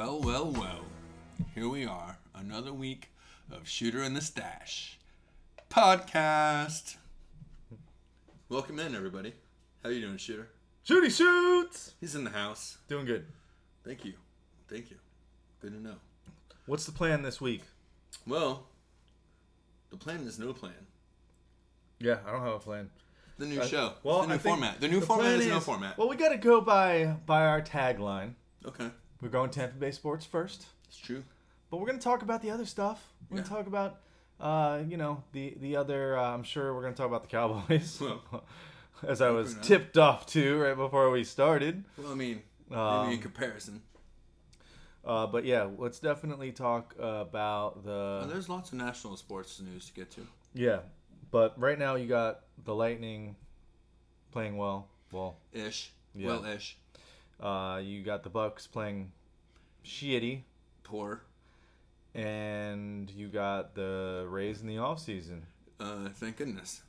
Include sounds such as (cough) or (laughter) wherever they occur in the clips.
Well, well, well. Here we are, another week of Shooter in the Stash podcast. Welcome in, everybody. How you doing, Shooter? Shooty shoots. He's in the house. Doing good. Thank you. Thank you. Good to know. What's the plan this week? Well, the plan is no plan. Yeah, I don't have a plan. The new Uh, show. Well, the new I think format. The new the format plan is, no format. Well, we got to go by by our tagline. okay, We're going Tampa Bay sports first, it's true. but we're going to talk about the other stuff. We're gonna talk about, uh, you know, the the other. Uh, I'm sure we're going to talk about the Cowboys, Well, (laughs) as I was tipped off to right before we started. Well, I mean, Um, maybe in comparison. Uh, but yeah, let's definitely talk about the. Well, there's lots of national sports news to get to. yeah, but right now you got the Lightning playing well. Well, Ish. Yeah. Well, ish. Uh, you got the Bucs playing shitty, Poor. and you got the Rays in the off season. Uh, thank goodness.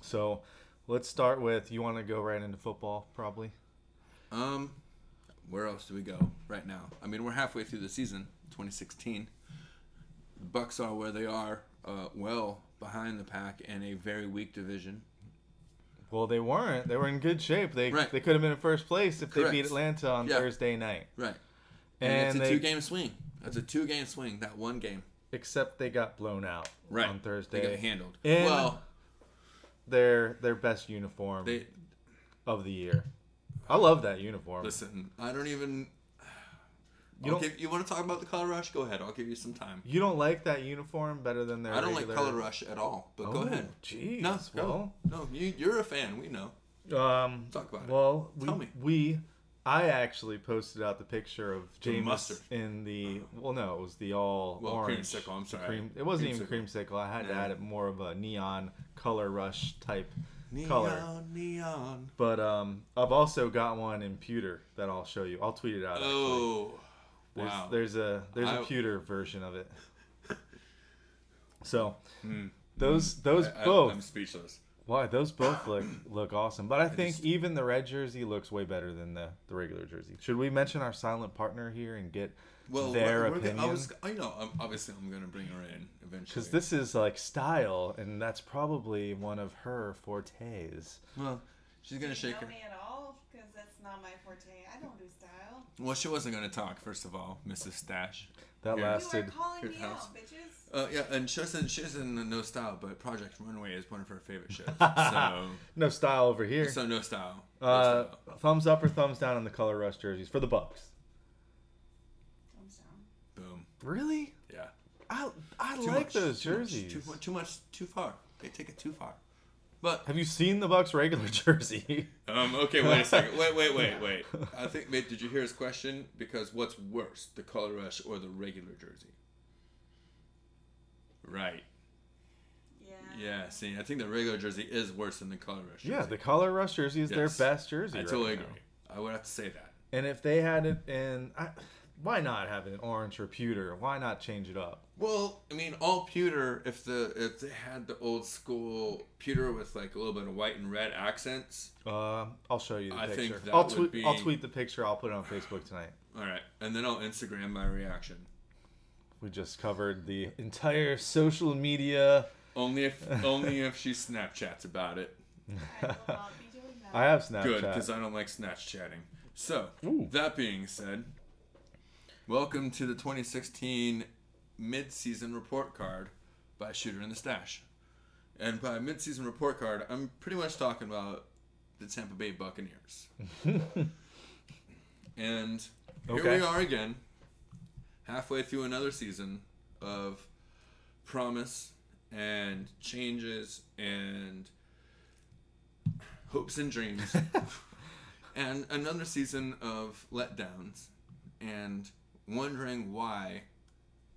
So let's start with you want to go right into football, probably. Um, where else do we go right now? I mean, we're halfway through the season, 2016. The Bucs are where they are, uh, well behind the pack in a very weak division. Well, they weren't. They were in good shape. They Right. they could have been in first place if they beat Atlanta on Yeah. Thursday night. Right. And, And it's a they, two-game swing. That's a two-game swing. That one game. except they got blown out Right. on Thursday. They got handled. In well, their their best uniform they of the year. I love that uniform. listen. I don't even. You don't- give, you want to talk about the color rush? Go ahead. I'll give you some time. You don't like that uniform better than their I don't regular... like color rush at all. But go Oh, ahead. Jeez. No, well, no. You, you're a fan. We know. Um, Talk about it. well, we, Tell me. we, I actually posted out the picture of James mustard. in the. Well, no, it was the all Well, orange. creamsicle, I'm sorry. Cream, it wasn't even Creamsicle. creamsicle. I had to add it more of a neon color rush type Neon, color. neon. But um, I've also got one in pewter that I'll show you. I'll tweet it out. actually. Oh, There's, wow. there's a there's a I- pewter version of it. (laughs) So Hmm. those those I- I- both I'm speechless. Why those both look (clears throat) look awesome. But I think just- even the red jersey looks way better than the, the regular jersey. Should we mention our silent partner here and get Well, their we're- we're opinion? gonna- I was, I know. I'm, obviously, I'm going to bring her in eventually. because this is like style, and that's probably one of her fortes. well, she's going to shake know her. me at all because that's not my forte. I don't do style. Well, she wasn't going to talk. First of all, Mrs. Stash. That Here. You are lasted. calling me house. out, bitches. Uh, yeah, and she doesn't. She doesn't know style, but Project Runway is one of her favorite shows. (laughs) So, No style over here. so no style. No Uh, style. thumbs up or thumbs down on the color rush jerseys for the Bucs. Thumbs down. Boom. Really? Yeah. I I Too like much, those too jerseys. Too, much, too much. Too far. They take it too far. But Have you seen the Bucs regular (laughs) jersey? Um, okay, wait a second. Wait, wait, wait, wait. I think, wait, did you hear his question? Because what's worse, the color rush or the regular jersey? Right. Yeah. Yeah, see, I think the regular jersey is worse than the color rush jersey. yeah, the color rush jersey is Yes. their best jersey. I right totally now. agree. I would have to say that. And if they had it in, I, why not have it in orange or pewter? Why not change it up? Well, I mean, all pewter. If the if they had the old school pewter with like a little bit of white and red accents, Uh, I'll show you the I think picture. that I'll tweet. be- I'll tweet the picture. I'll put it on Facebook tonight. all right, and then I'll Instagram my reaction. We just covered the entire social media. Only if only if she Snapchats about it. I will not be doing that. I have Snapchat. Good, because I don't like snatch chatting. So, Ooh. that being said, welcome to the 2016 mid-season report card by Shooter in the Stash. And by mid-season report card, I'm pretty much talking about the Tampa Bay Buccaneers. (laughs) and here Okay. we are again, halfway through another season of promise and changes and hopes and dreams (laughs) and another season of letdowns and wondering why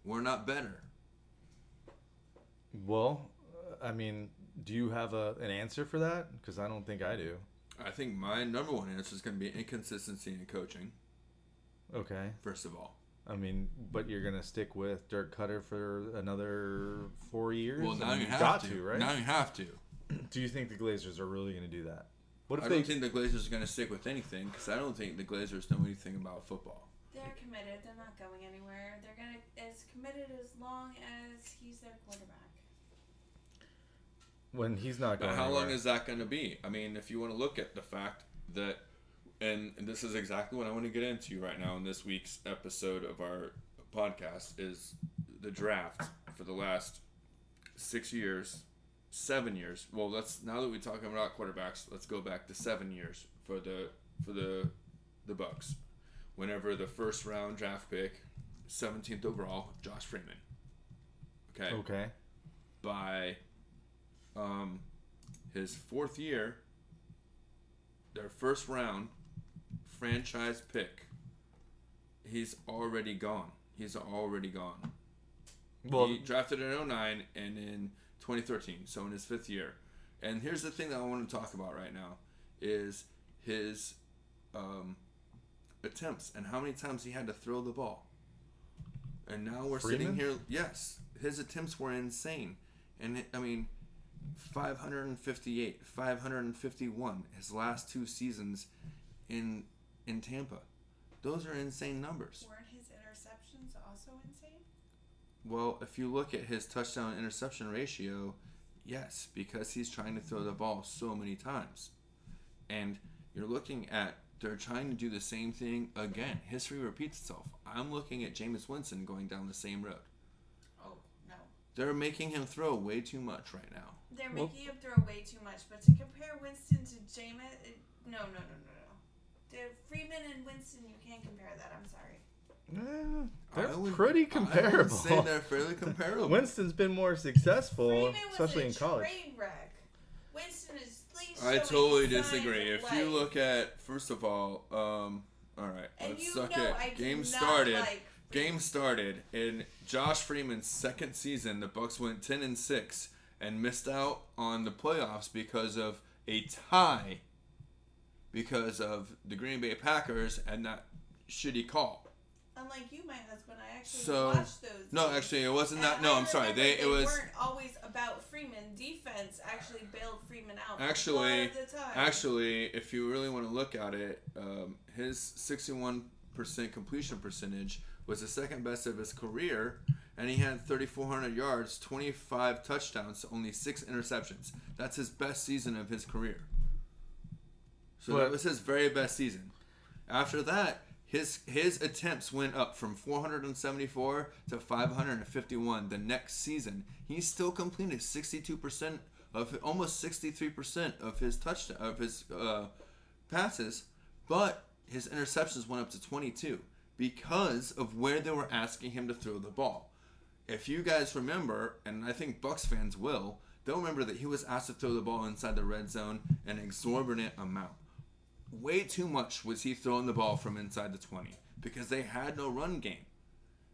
we're not better. well, I mean, do you have a, an answer for that? Because I don't think I do. I think my number one answer is going to be inconsistency in coaching, Okay. first of all. I mean, but you're gonna stick with Dirk Koetter for another four years. Well, I now mean, you have got to. to, right? Now you have to. (clears throat) Do you think the Glazers are really gonna do that? What if I they? don't think the Glazers are going to stick with anything because I don't think the Glazers know anything about football. They're committed. They're not going anywhere. They're gonna as committed as long as he's their quarterback. When he's not going. But going. how long is that going to be? I mean, if you want to look at the fact that, and, and this is exactly what I want to get into right now in this week's episode of our podcast is the draft for the last six years, seven years. Well, let's now that we're talking about quarterbacks, let's go back to seven years for the for the the Bucs. Whenever the first round draft pick, seventeenth overall, Josh Freeman. Okay Okay. by um, his fourth year, their first round franchise pick. He's already gone. He's already gone. Well, he drafted in 09 and in 2013, so in his fifth year. And here's the thing that I want to talk about right now is his um, attempts and how many times he had to throw the ball. And now we're sitting here. Yes, his attempts were insane, and it, I mean, 558, 551. His last two seasons in in Tampa, those are insane numbers. Weren't his interceptions also insane? Well, if you look at his touchdown interception ratio, yes, because he's trying to throw the ball so many times. And you're looking at they're trying to do the same thing again. History repeats itself. I'm looking at Jameis Winston going down the same road. Oh no. They're making him throw way too much right now. They're Well- making him throw way too much, but to compare Winston to Jameis, it, no, no, no, no, no. The Freeman and Winston, you can't compare that. I'm sorry. eh, they're would- pretty I comparable. would say they're fairly comparable. (laughs) Winston's been more successful, especially a in college. train wreck. Winston is at least I totally disagree. of If you look at first of all, um, all right, and let's suck it. I Game started. Like Game started in Josh Freeman's second season. The Bucs went ten and six and missed out on the playoffs because of a tie, because of the Green Bay Packers and that shitty call. Unlike you, my husband, I actually So- watched those. No, games. actually, it wasn't that. And No, I I'm sorry. remember They it was weren't always about Freeman. Defense actually bailed Freeman out. Actually- lot of the time. Actually, if you really want to look at it, um, his 61% completion percentage was the second best of his career, and he had 3,400 yards, 25 touchdowns, only six interceptions. That's his best season of his career. So that was his very best season. After that, his his attempts went up from 474 to 551 the next season. He still completed 62% of almost 63% of his touchdown of his uh, passes, but his interceptions went up to 22 because of where they were asking him to throw the ball. If you guys remember, and I think Bucs fans will, they'll remember that he was asked to throw the ball inside the red zone an exorbitant amount way too much was he throwing the ball from inside the 20 because they had no run game.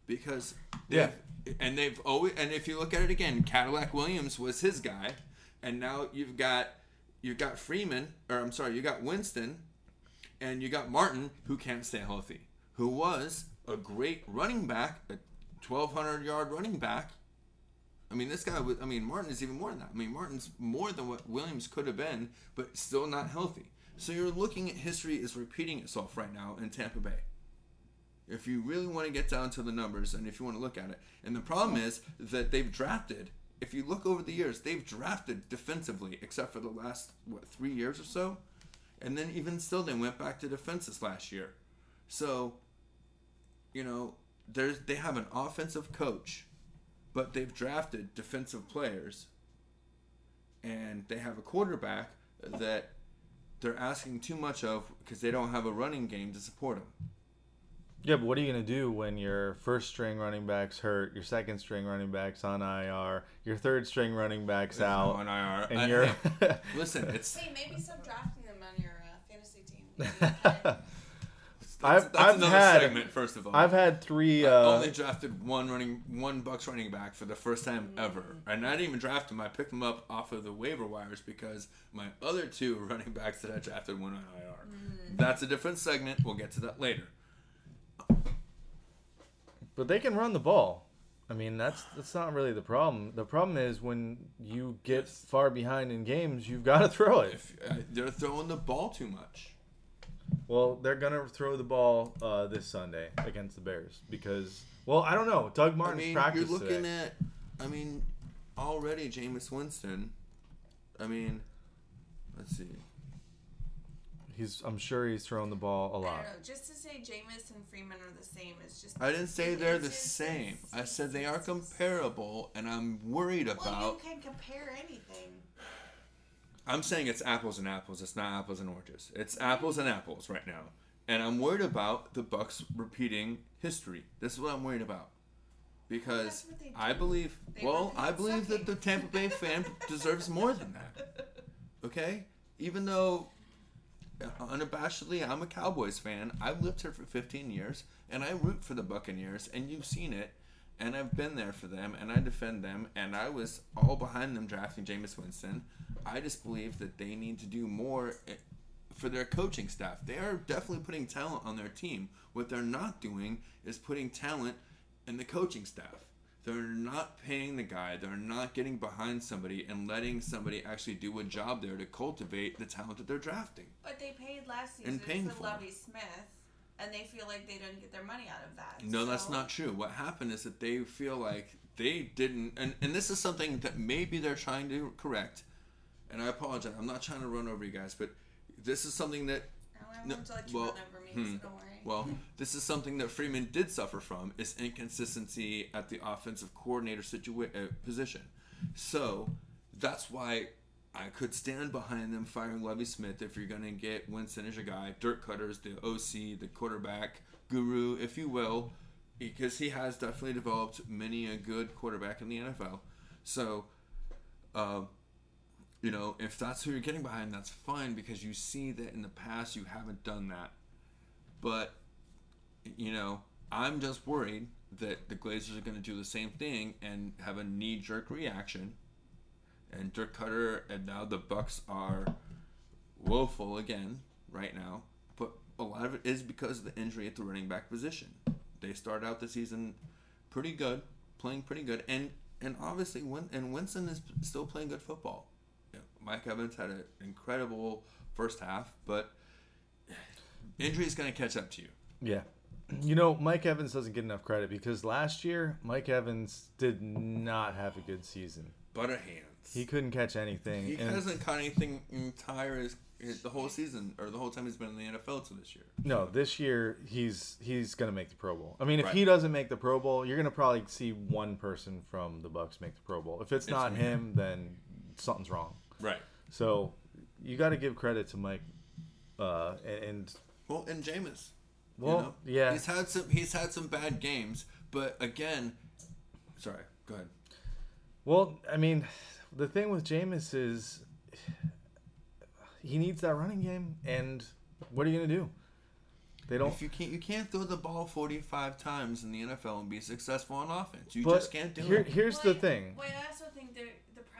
Because Yeah. and they've always and if you look at it again, Cadillac Williams was his guy, and now you've got you've got Freeman or I'm sorry, you got Winston, and you got Martin who can't stay healthy, who was a great running back, a 1200 yard running back. I mean, this guy was. I mean, Martin is even more than that. I mean, Martin's more than what Williams could have been, but still not healthy. So you're looking at history is repeating itself right now in Tampa Bay. If you really want to get down to the numbers, and if you want to look at it, and the problem is that they've drafted. If you look over the years, they've drafted defensively, except for the last what three years or so, and then even still, they went back to defenses last year. So, you know, there's they have an offensive coach but they've drafted defensive players and they have a quarterback that they're asking too much of because they don't have a running game to support him. Yeah, but what are you gonna do when your first string running back's hurt, your second string running back's on IR, your third string running back's out, on IR. and I- you're (laughs) listen, (laughs) it's Hey, maybe stop drafting them on your uh, fantasy team. (laughs) that's, I've- that's I've another had- segment. First of all, I've had three. I Uh, only drafted one running one Bucs running back for the first time ever, and I didn't even draft him. I picked him up off of the waiver wires because my other two (laughs) running backs that I drafted went on IR. That's a different segment. We'll get to that later. but they can run the ball. I mean, that's that's not really the problem. The problem is when you get Yes. far behind in games, you've got to throw it. If uh, they're throwing the ball too much, Well, they're gonna throw the ball uh, this Sunday against the Bears because, well, I don't know. Doug Martin's I mean, practiced you're looking today. at. I mean, already Jameis Winston. I mean, let's see. He's, I'm sure he's thrown the ball a lot. don't know. Just to say Jameis and Freeman are the same is just. I didn't say they're the same. I said they are comparable, and I'm worried about. Well, about. you can compare anything. I'm saying it's apples and apples. It's not apples and oranges. It's apples and apples right now, and I'm worried about the Bucs repeating history. This is what I'm worried about, because That's what they I believe. They well, I believe that the Tampa Bay (laughs) fan deserves more than that. Okay, even though uh, unabashedly I'm a Cowboys fan. I've lived here for 15 years, and I root for the Buccaneers, and you've seen it. And I've been there for them, and I defend them, and I was all behind them drafting Jameis Winston. I just believe that they need to do more eh, for their coaching staff. They are definitely putting talent on their team. What they're not doing is putting talent in the coaching staff. They're not paying the guy. They're not getting behind somebody and letting somebody actually do a job there to cultivate the talent that they're drafting. But they paid last And season paying for Lovie Smith, and they feel like they didn't get their money out of that. No, that's not true. What happened is that they feel like they didn't, and, and this is something that maybe they're trying to correct. And I apologize. I'm not trying to run over you guys, but this is something that I No, won't let you well, run over me, hmm. so don't worry. Well, (laughs) this is something that Freeman did suffer from is inconsistency at the offensive coordinator situa- uh, position. So that's why I could stand behind them firing Lovie Smith if you're going to get Winston as your guy. Dirk Koetter's the OC, the quarterback guru, if you will, because he has definitely developed many a good quarterback in the NFL. So, uh, you know, if that's who you're getting behind, that's fine because you see that in the past you haven't done that. But, you know, I'm just worried that the Glazers are going to do the same thing and have a knee jerk reaction. And Dirk Koetter and now the Bucs are woeful again right now. But a lot of it is because of the injury at the running back position. They started out the season pretty good, playing pretty good, and and obviously Win- and Winston is still playing good football. Mike Evans had an incredible first half, but injury is going to catch up to you. Yeah. You know, Mike Evans doesn't get enough credit because last year Mike Evans did not have a good season. Butter hands. He couldn't catch anything. He hasn't caught anything entire his, his, the whole season or the whole time he's been in the NFL to this year. No, this year he's he's gonna make the Pro Bowl. I mean, if Right. he doesn't make the Pro Bowl, you're gonna probably see one person from the Bucs make the Pro Bowl. If it's, It's not me. him, then something's wrong. Right. So you got to give credit to Mike. Uh, and, and Well, and Jameis. well, you know? yeah, He's had some. He's had some bad games, but again, sorry. Go ahead. Well, I mean, the thing with Jameis is he needs that running game, and what are you gonna do? They don't. If you can't, you can't throw the ball forty-five times in the NFL and be successful on offense. You but just can't do here, it. here's Well, the thing. Well, I also think the the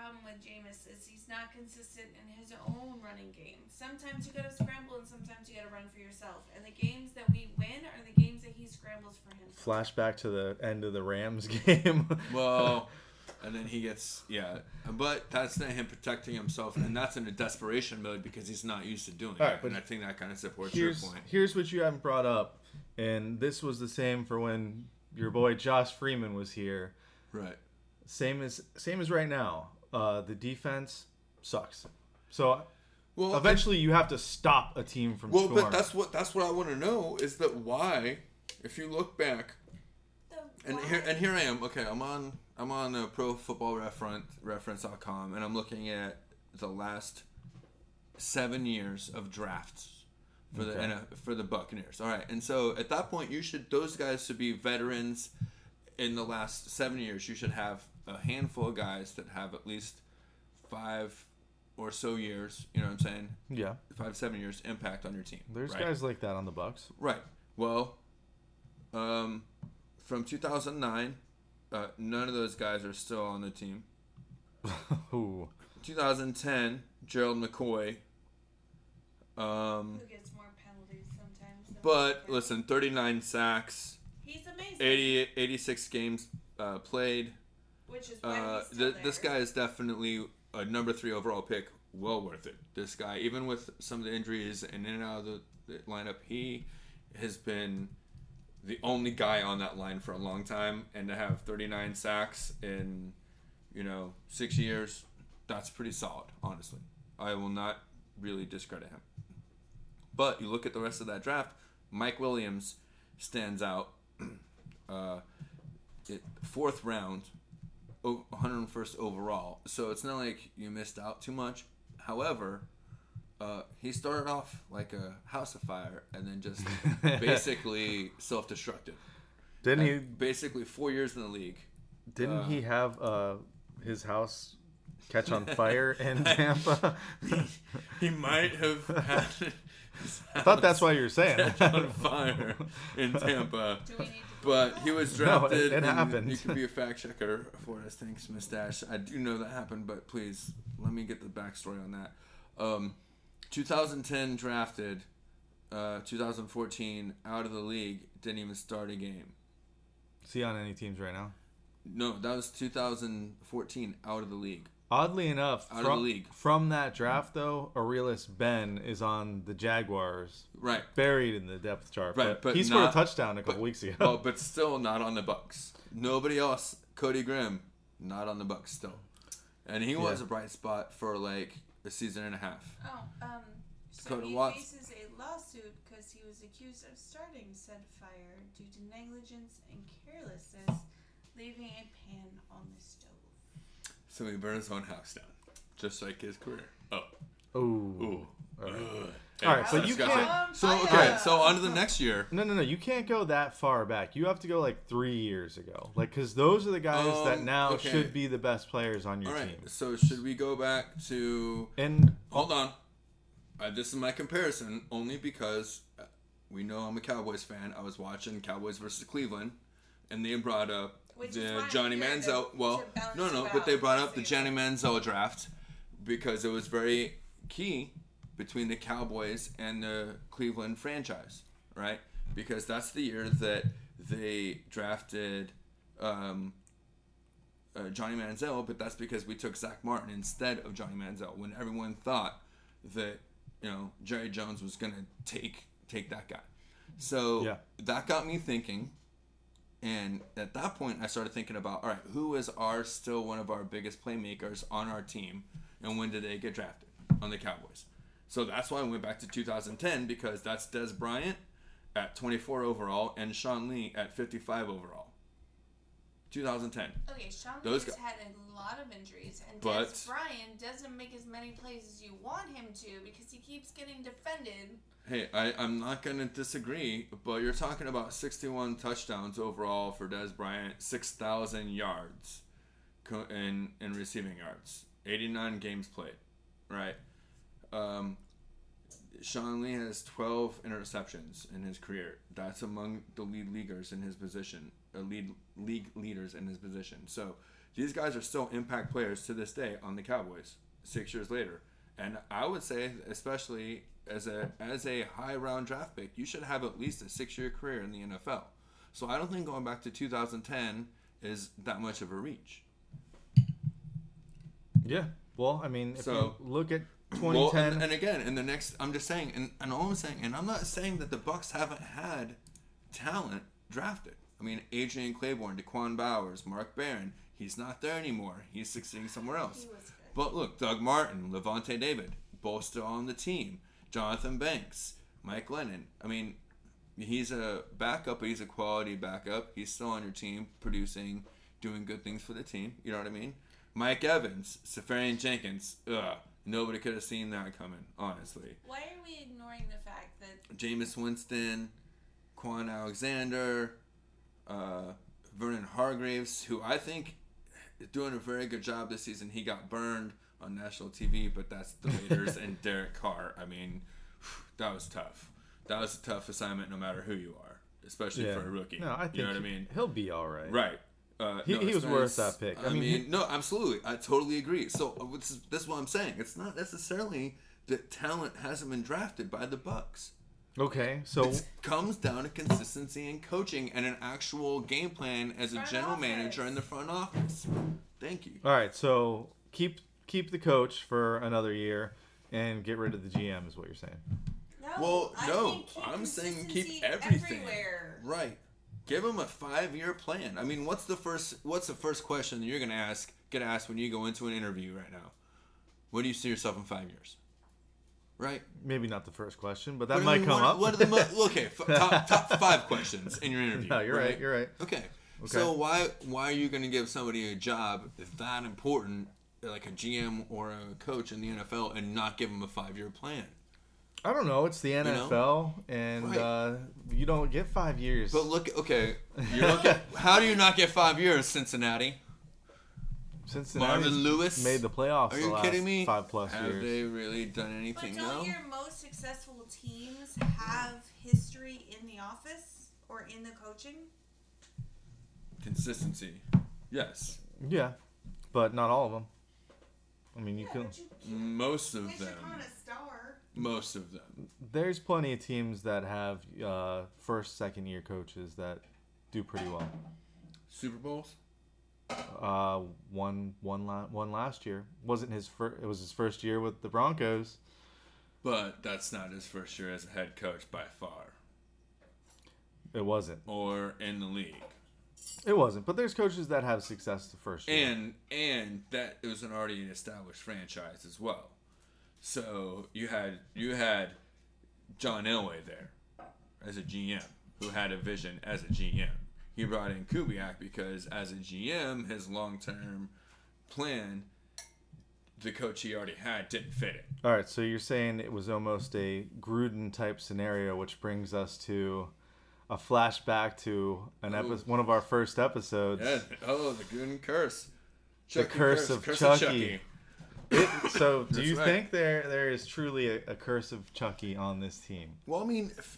problem with Jameis is he's not consistent in his own running game. Sometimes you gotta scramble, and sometimes you gotta run for yourself. And the games that we win are the games that he scrambles for him. Flashback to the end of the Rams (laughs) game. Well, (laughs) and then he gets yeah, but that's not him protecting himself, and that's in a desperation mode because he's not used to doing All it. right, but and I think that kind of supports your point. here's what you haven't brought up, and this was the same for when your boy Josh Freeman was here. Right. Same as same as right now. Uh, the defense sucks. So Well, eventually you have to stop a team from Well, scoring. but that's what that's what I want to know is that why, if you look back, and here and here I am. Okay, I'm on I'm on uh, Pro Football Reference Reference.com, and I'm looking at the last seven years of drafts for the Okay. and for the Buccaneers. All right, and so at that point, you should those guys should be veterans. In the last seven years, you should have a handful of guys that have at least five or so years. You know what I'm saying? yeah. Five seven years impact on your team. There's right? guys like that on the Bucs. Right. Well, um, from 2009, uh, none of those guys are still on the team. (laughs) Ooh. 2010, Gerald McCoy. Um, who gets more penalties sometimes. but listen, 39 sacks, he's amazing. 80, 86 games uh, played. Which is Uh, he's still th- this guy is definitely a number three overall pick. Well worth it. This guy, even with some of the injuries and in and out of the the lineup. He has been the only guy on that line for a long time, and to have 39 sacks in, you know, six years, that's pretty solid, honestly. I will not really discredit him. But you look at the rest of that draft, Mike Williams stands out. (clears throat) Uh, it, fourth round, 101st overall. So it's not like you missed out too much. However, uh, he started off like a house of fire and then just (laughs) basically self-destructed. Didn't he? Basically four years in the league. Didn't uh, he have uh, his house catch on (laughs) fire in (laughs) Tampa? He might have had. I thought that's why you were saying. catch on fire in Tampa. Do we need to But he was (laughs) No, drafted. it- it and happened. You can be a fact checker for us. Thanks, Mustache. I do know that happened, but please let me get the backstory on that. Um, 2010 drafted, uh, 2014 out of the league. Didn't even start a game. See on any teams right now? No, that was 2014 out of the league. Oddly enough, Out of from, the league. from that draft though, Arrelious Benn is on the Jaguars, Right. buried in the depth chart. Right, but, but he scored not- a touchdown a couple but- weeks ago. Oh, (laughs) but still not on the Bucs. Nobody else. Cody Grimm, not on the Bucs still, and he was a bright spot for like a season and a half. Oh, um, so Dakota he Watts. faces a lawsuit because he was accused of starting said fire due to negligence and carelessness, leaving a pan on the stove. So he burned his own house down, just like his career. Oh, Ooh. ooh. All right. Ugh. All right, Hey, but you disgusting. can't- So okay, so on to the next year. No, no, no. You can't go that far back. You have to go like three years ago. Like, because those are the guys that Um, now okay. should be the best players on your All right. team. So should we go back to? And Hold on. Uh, this is my comparison only because uh, we know I'm a Cowboys fan. I was watching Cowboys versus Cleveland, and they brought up Which is the Johnny Manziel. to- well, to no, no, but they brought up the. Johnny Manziel draft because it was very key between the Cowboys and the Cleveland franchise, right? Because that's the year that they drafted um, uh, Johnny Manziel, but that's because we took Zack Martin instead of Johnny Manziel when everyone thought that you know Jerry Jones was gonna take take that guy. So Yeah. that got me thinking, and at that point I started thinking about all right, who is our still one of our biggest playmakers on our team, and when did they get drafted on the Cowboys? So that's why I went back to 2010 because that's Dez Bryant at 24 overall and Sean Lee at 55 overall. 2010. Okay, Sean Those Lee's had a lot of injuries, and But- Dez Bryant doesn't make as many plays as you want him to because he keeps getting defended. Hey, I, I'm not going to disagree, but you're talking about 61 touchdowns overall for Dez Bryant, 6,000 yards in, in receiving yards, 89 games played, right? Um, Sean Lee has 12 interceptions in his career. That's among the lead leaguers in his position, uh, lead league leaders in his position. So these guys are still impact players to this day on the Cowboys. Six years later, and I would say, especially as a as a high round draft pick, you should have at least a six year career in the NFL. So I don't think going back to 2010 is that much of a reach. yeah, well, I mean, if So- you look at Well, 2010, and, and again, in the next, I'm just saying, and, and all I'm saying, and I'm not saying that the Bucs haven't had talent drafted. I mean, Adrian Clayborn, Da'Quan Bowers, Mark Barron, he's not there anymore. He's succeeding somewhere else. He was good. But look, Doug Martin, Lavonte David, both still on the team. Jonathan Banks, Mike Glennon. I mean, he's a backup, but he's a quality backup. He's still on your team, producing, doing good things for the team. You know what I mean? Mike Evans, Seferian-Jenkins. Ugh, nobody could have seen that coming, honestly. Why are we ignoring the fact that Jameis Winston, Kwon Alexander, uh, Vernon Hargreaves, who I think is doing a very good job this season. He got burned on national TV, but that's the Raiders and (laughs) Derek Carr. I mean, that was tough. That was a tough assignment, no matter who you are, especially yeah. for a rookie. No, I think you know what I mean? He'll be all right. Right. Uh, He- no, he was not- worth that pick. I, I mean, mean, he- no, absolutely. I totally agree. So uh, this is, this is what I'm saying. It's not necessarily that talent hasn't been drafted by the Bucs. Okay, so It (laughs) comes down to consistency in coaching and an actual game plan as a Front general office. manager in the front office. Thank you. all right, so keep keep the coach for another year and get rid of the GM is what you're saying. no, No, Well, I no, I'm saying keep everything. everywhere. Right. Give them a five-year plan. I mean, what's the first? What's the first question you're gonna ask? Get asked when you go into an interview right now. What do you see yourself in five years? Right. Maybe not the first question, but that But I might mean, come what, up. What are the mo- (laughs) okay? F- top top five questions in your (laughs) interview. no, you're right. You're right. Okay. So why why are you going to give somebody a job if that important, like a GM or a coach in the NFL, and not give them a five year plan? I don't know. It's the know? NFL, and Right. uh, you don't get five years. But look, okay, you don't (laughs) how do you not get five years, Cincinnati? Cincinnati Marvin Lewis made the playoffs. Are the you last kidding me? Five plus Have years. they really done anything? But anything? don't No. your most successful teams have history in the office or in the coaching? Consistency. Yes. Yeah, but not all of them. I mean, you yeah, can. you Most of wish them. upon a star. Most of them. There's plenty of teams that have uh, first, second year coaches that do pretty well. Super Bowls. Uh, one, one, la- one last year wasn't his first. It was his first year with the Broncos. But that's not his first year as a head coach by far, It wasn't. or in the league. It wasn't. But there's coaches that have success the first year. and and that it was an already an established franchise as well. So you had you had John Elway there as a GM who had a vision as a GM. He brought in Kubiak because as a GM, his long term plan, the coach he already had didn't fit it. All right, so you're saying it was almost a Gruden type scenario, which brings us to a flashback to an Ooh. epi- one of our first episodes. Yeah. Oh, the Gruden curse. The Chucky curse of Chucky. It- so, (laughs) do you right. think there there is truly a, a curse of Chucky on this team? Well, I mean, if,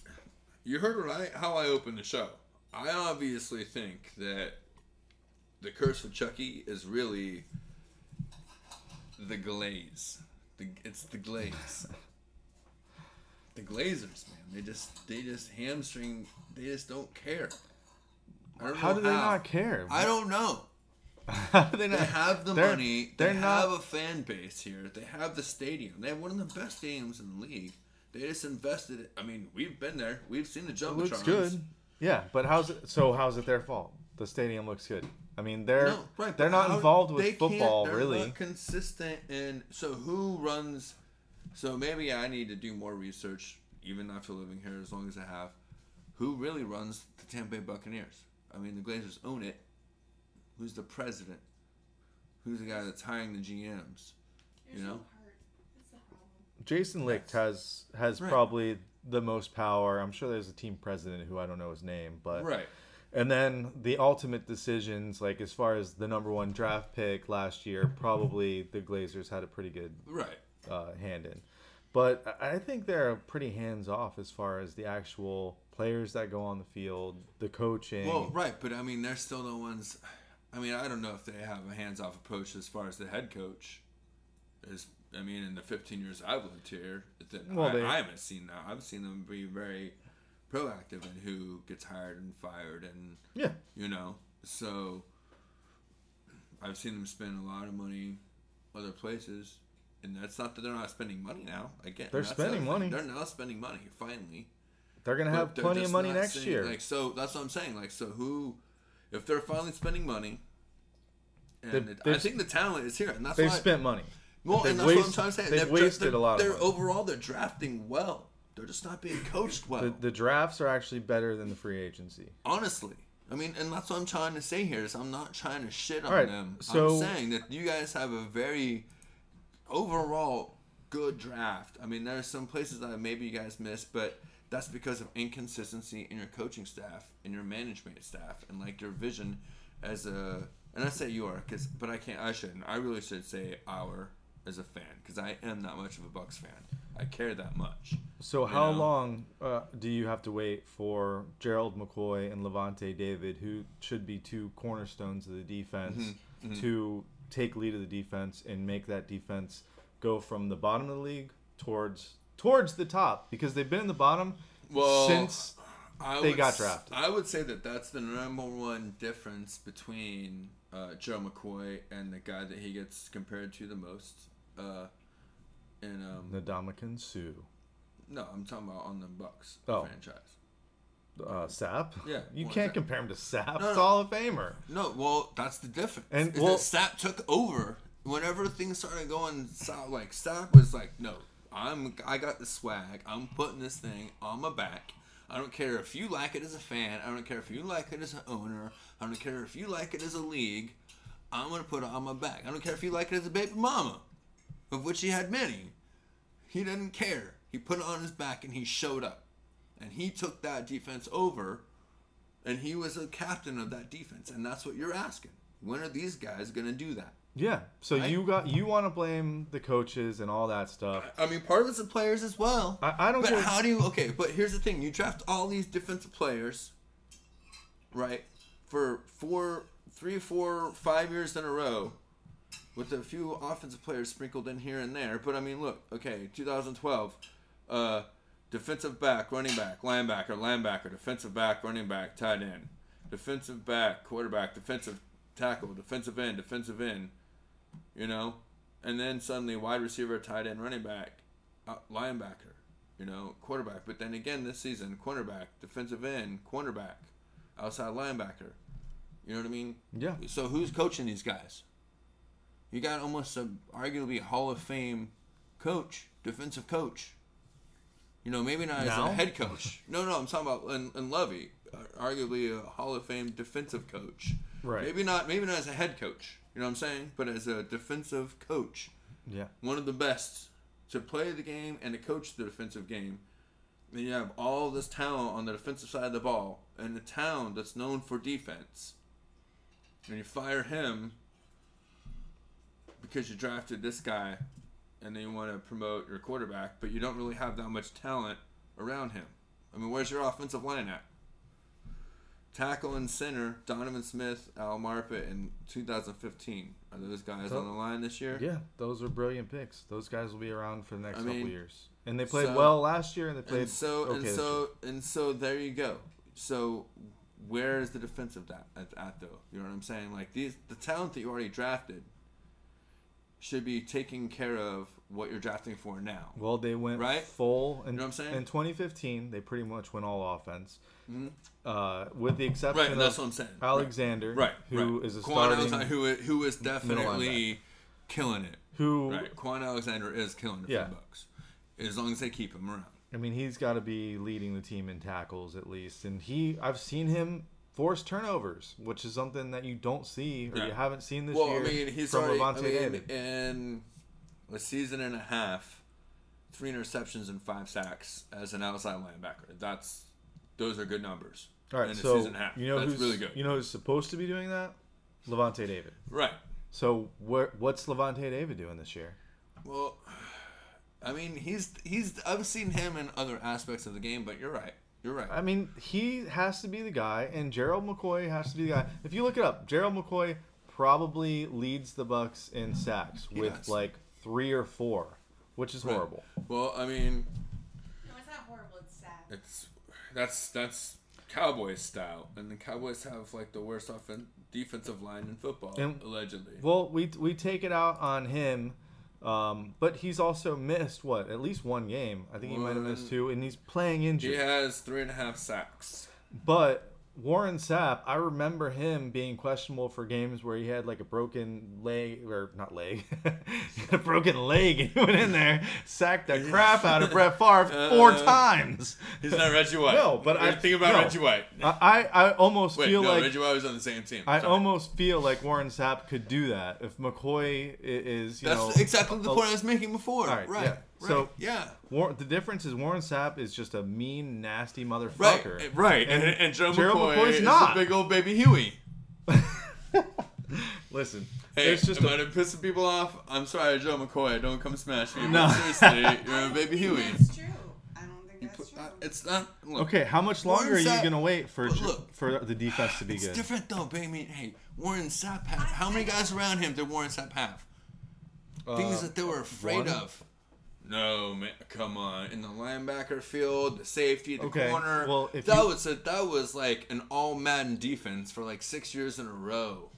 you heard I, how I opened the show. I obviously think that the curse of Chucky is really the glaze. The, it's the glaze. (laughs) the Glazers, man. They just they just hamstring. They just don't care. Don't How do they not care? I don't know. How do they They have the they're- money. They they're have not- a fan base here. They have the stadium. They have one of the best stadiums in the league. They just invested. I mean, we've been there. We've seen the It jumbotrons. looks good. Yeah, but how's it? So how's it their fault? The stadium looks good. I mean, they're No, right, they're not how- involved with they football they're really. Not consistent and so who runs? So maybe I need to do more research, even after living here as long as I have. Who really runs the Tampa Bay Buccaneers? I mean, the Glazers own it. Who's the president? Who's the guy that's hiring the GMs? You know? heart. That's the problem. Jason Licht has has Right. probably the most power. I'm sure there's a team president who I don't know his name, but Right. and then the ultimate decisions, like as far as the number one draft pick last year, probably the Glazers had a pretty good Right. Uh, hand in. But I think they're pretty hands off as far as the actual players that go on the field, the coaching. Well, right, but I mean, they're still the ones. I mean, I don't know if they have a hands-off approach as far as the head coach. Is I mean, in the 15 years I've lived here, Well, I, they- I haven't seen that. I've seen them be very proactive in who gets hired and fired, and yeah, you know, so I've seen them spend a lot of money other places. And that's not that they're not spending money now. Again, They're spending money. They're now spending money finally. they're gonna have they're plenty of money next saying- year. Like so, that's what I'm saying. Like so, who, if they're finally spending money, and They've- it, I they've- think the talent is here, and that's They've why. spent money. well, they've and that's what I'm trying to say. they've dra- wasted they're- a lot They're money. overall they're drafting well. They're just not being coached well. The, the drafts are actually better than the free agency. honestly. I mean, and that's what I'm trying to say here is I'm not trying to shit on Alright, them. so- I'm saying that you guys have a very overall good draft. I mean, there are some places that maybe you guys missed, but that's because of inconsistency in your coaching staff and your management staff and like your vision as a. And I say you are, cause, but I can't. I shouldn't. I really should say our as a fan because I am not much of a Bucs fan. I care that much. So how know? long uh, do you have to wait for Gerald McCoy and Lavonte David, who should be two cornerstones of the defense, Mm-hmm, to take lead of the defense and make that defense go from the bottom of the league towards towards the top? Because they've been in the bottom Well, since I they got drafted. I would say that that's the number one difference between uh, Joe McCoy and the guy that he gets compared to the most. Uh, and um, Ndamukong Suh. No, I'm talking about on the Bucks Oh. franchise. Uh, Sapp. Yeah, You well, can't compare him to Sapp. No, It's no. Hall of Famer. No, well, that's the difference. And, And well- Sapp took over whenever things started going south. Like Sapp was like, no, I'm I got the swag. I'm putting this thing on my back. I don't care if you like it as a fan. I don't care if you like it as an owner. I don't care if you like it as a league. I'm gonna put it on my back. I don't care if you like it as a baby mama, of which he had many. He didn't care. He put it on his back and he showed up, and he took that defense over and he was a captain of that defense, and that's what you're asking. When are these guys gonna do that? Yeah. So Right? you got you want to blame the coaches and all that stuff. I mean, part of it's the players as well. I, I don't but care. how do you? Okay, but here's the thing: you draft all these defensive players, right? For four, three, four, five years in a row, with a few offensive players sprinkled in here and there. But I mean, look, okay, 2012, uh, defensive back, running back, linebacker, linebacker, defensive back, running back, tight end, defensive back, quarterback, defensive tackle, defensive end, defensive end. You know, and then suddenly wide receiver, tight end, running back, uh, linebacker, you know, quarterback. But then again, this season, cornerback, defensive end, cornerback, outside linebacker. You know what I mean? yeah. So who's coaching these guys? You got almost a arguably Hall of Fame coach, defensive coach. You know, maybe not as Now? a head coach. No, no, I'm talking about and, Lovie, uh, arguably a Hall of Fame defensive coach. Right. Maybe not. Maybe not as a head coach. You know what I'm saying? But as a defensive coach, Yeah. one of the best to play the game and to coach the defensive game. And you have all this talent on the defensive side of the ball, and a town that's known for defense. And you fire him because you drafted this guy, and then you want to promote your quarterback, but you don't really have that much talent around him. I mean, where's your offensive line at? Tackle and center, Donovan Smith, Al Marpet in 2015. Are those guys So- on the line this year? Yeah. Those are brilliant picks. Those guys will be around for the next I couple mean, years. And they played so- well last year, and they played and so okay and so and so there you go. So where is the defensive at, at, at though? You know what I'm saying? Like these the talent that you already drafted should be taking care of what you're drafting for now. Well, they went Right? full. In, know what I'm saying? In 2015, they pretty much went all offense, Mhm. uh, with the exception Right, and that's of what I'm saying. Alexander, right, who right. is a Kwon starting, Alexander, who is, who is definitely killing it. who Right, Kwon Alexander is killing it Yeah. for the Bucs, as long as they keep him around. I mean, he's got to be leading the team in tackles at least, and he I've seen him force turnovers, which is something that you don't see or Yeah. you haven't seen this Well, year I mean, he's from already. Lavonte I mean, David. in a season and a half, three interceptions and five sacks as an outside linebacker. That's those are good numbers. All right, in a so season and a half. you know That's who's really good. you know who's supposed to be doing that? Lavonte David. Right. So what's Lavonte David doing this year? Well, I mean, he's he's. I've seen him in other aspects of the game, but you're right. You're right. I mean, he has to be the guy, and Gerald McCoy has to be the guy. If you look it up, Gerald McCoy probably leads the Bucs in sacks He with does. like three or four, which is Right. horrible. Well, I mean, No, it's not horrible. It's sad. it's that's that's Cowboys style, and the Cowboys have like the worst offensive defensive line in football, And- allegedly. Well, we we take it out on him, um, but he's also missed what at least one game. I think he might have missed two, and he's playing injured. He has three and a half sacks. But Warren Sapp, I remember him being questionable for games where he had like a broken leg or not leg, (laughs) a broken leg, and he went in there, sacked the crap out of (laughs) Brett Favre four Uh, times. He's not Reggie White. No, but I- think about no. Reggie White. I I almost Wait, feel no, like Reggie White was on the same team. I Sorry. almost feel like Warren Sapp could do that if McCoy is you That's know exactly the a- point I was making before. Right, right. yeah. Right. So- yeah. War, the difference is Warren Sapp is just a mean, nasty motherfucker. Right. And And, and, Joe Gerald McCoy McCoy's is not. a big old baby Huey. (laughs) Listen, Hey, there's just am a, I pissing people off? I'm sorry, Joe McCoy. Don't come smash me. No. But seriously, you're a (laughs) baby Huey. That's true. I don't think You that's put- true. uh, it's not. Look, okay. How much longer Warren are you gonna wait for But look, for the defense to be good? it's good? different though, baby. Hey, Warren Sapp have. How many guys around him did Warren Sapp have? Things Uh, that they were afraid one? of. No man, come on! In the linebacker field, the safety, the Okay, corner. well, if that you- was a, that was like an all Madden defense for like six years in a row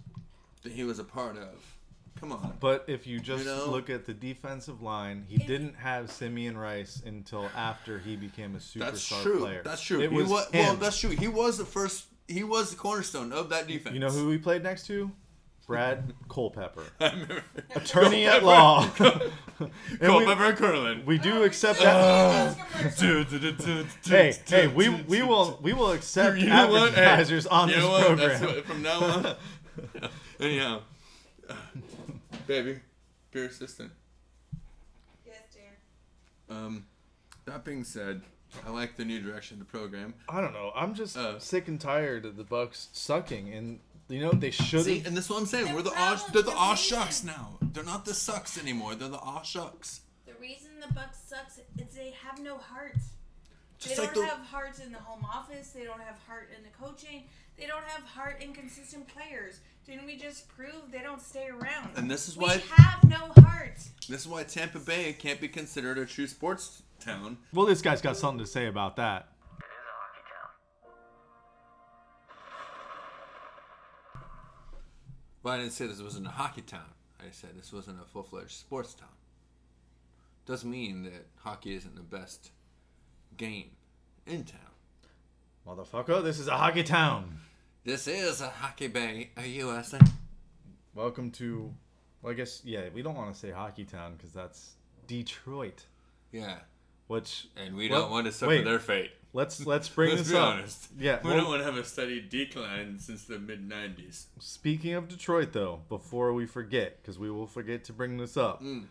that he was a part of. Come on. But if you just You know? look at the defensive line, he didn't have Simeon Rice until after he became a superstar That's true. player. That's true. It he was wa- well, that's true. He was the first. He was the cornerstone of that defense. You know who he played next to? Brad Culpepper, (laughs) attorney at law. (laughs) Culpepper And we- Curlin. We do accept that. (sighs) those commercials. Hey, hey, we we will we will accept You know what? Hey, advertisers on you this know what? That's program. what- from now on. (laughs) Anyhow, baby, beer assistant. Yes, dear. Um, that being said, I like the new direction of the program. I don't know. I'm just Uh. sick and tired of the Bucs sucking, and you know they should See, have. and that's what I'm saying. The We're the problem- aw, they're the the aw reason- shucks now. They're not the sucks anymore. They're the aw shucks. The reason the Bucs sucks is they have no heart. Just they like don't the have heart in the home office. They don't have heart in the coaching. They don't have heart in consistent players. Didn't we just prove they don't stay around? And this is we why- have no heart. this is why Tampa Bay can't be considered a true sports town. Well, this guy's got something to say about that. Well, I didn't say this wasn't a hockey town. I said this wasn't a full fledged sports town. Doesn't mean that hockey isn't the best game in town. Motherfucker, this is a hockey town. This is a hockey bay, a USA. Welcome to, well, I guess, yeah, we don't want to say hockey town because that's Detroit. Yeah, Which and we don't want to suffer wait. their fate. let's let's bring Let's this be up. honest. Yeah, we well- don't want to have a steady decline since the mid '90s. Speaking of Detroit, though, before we forget, because we will forget to bring this up, Mm.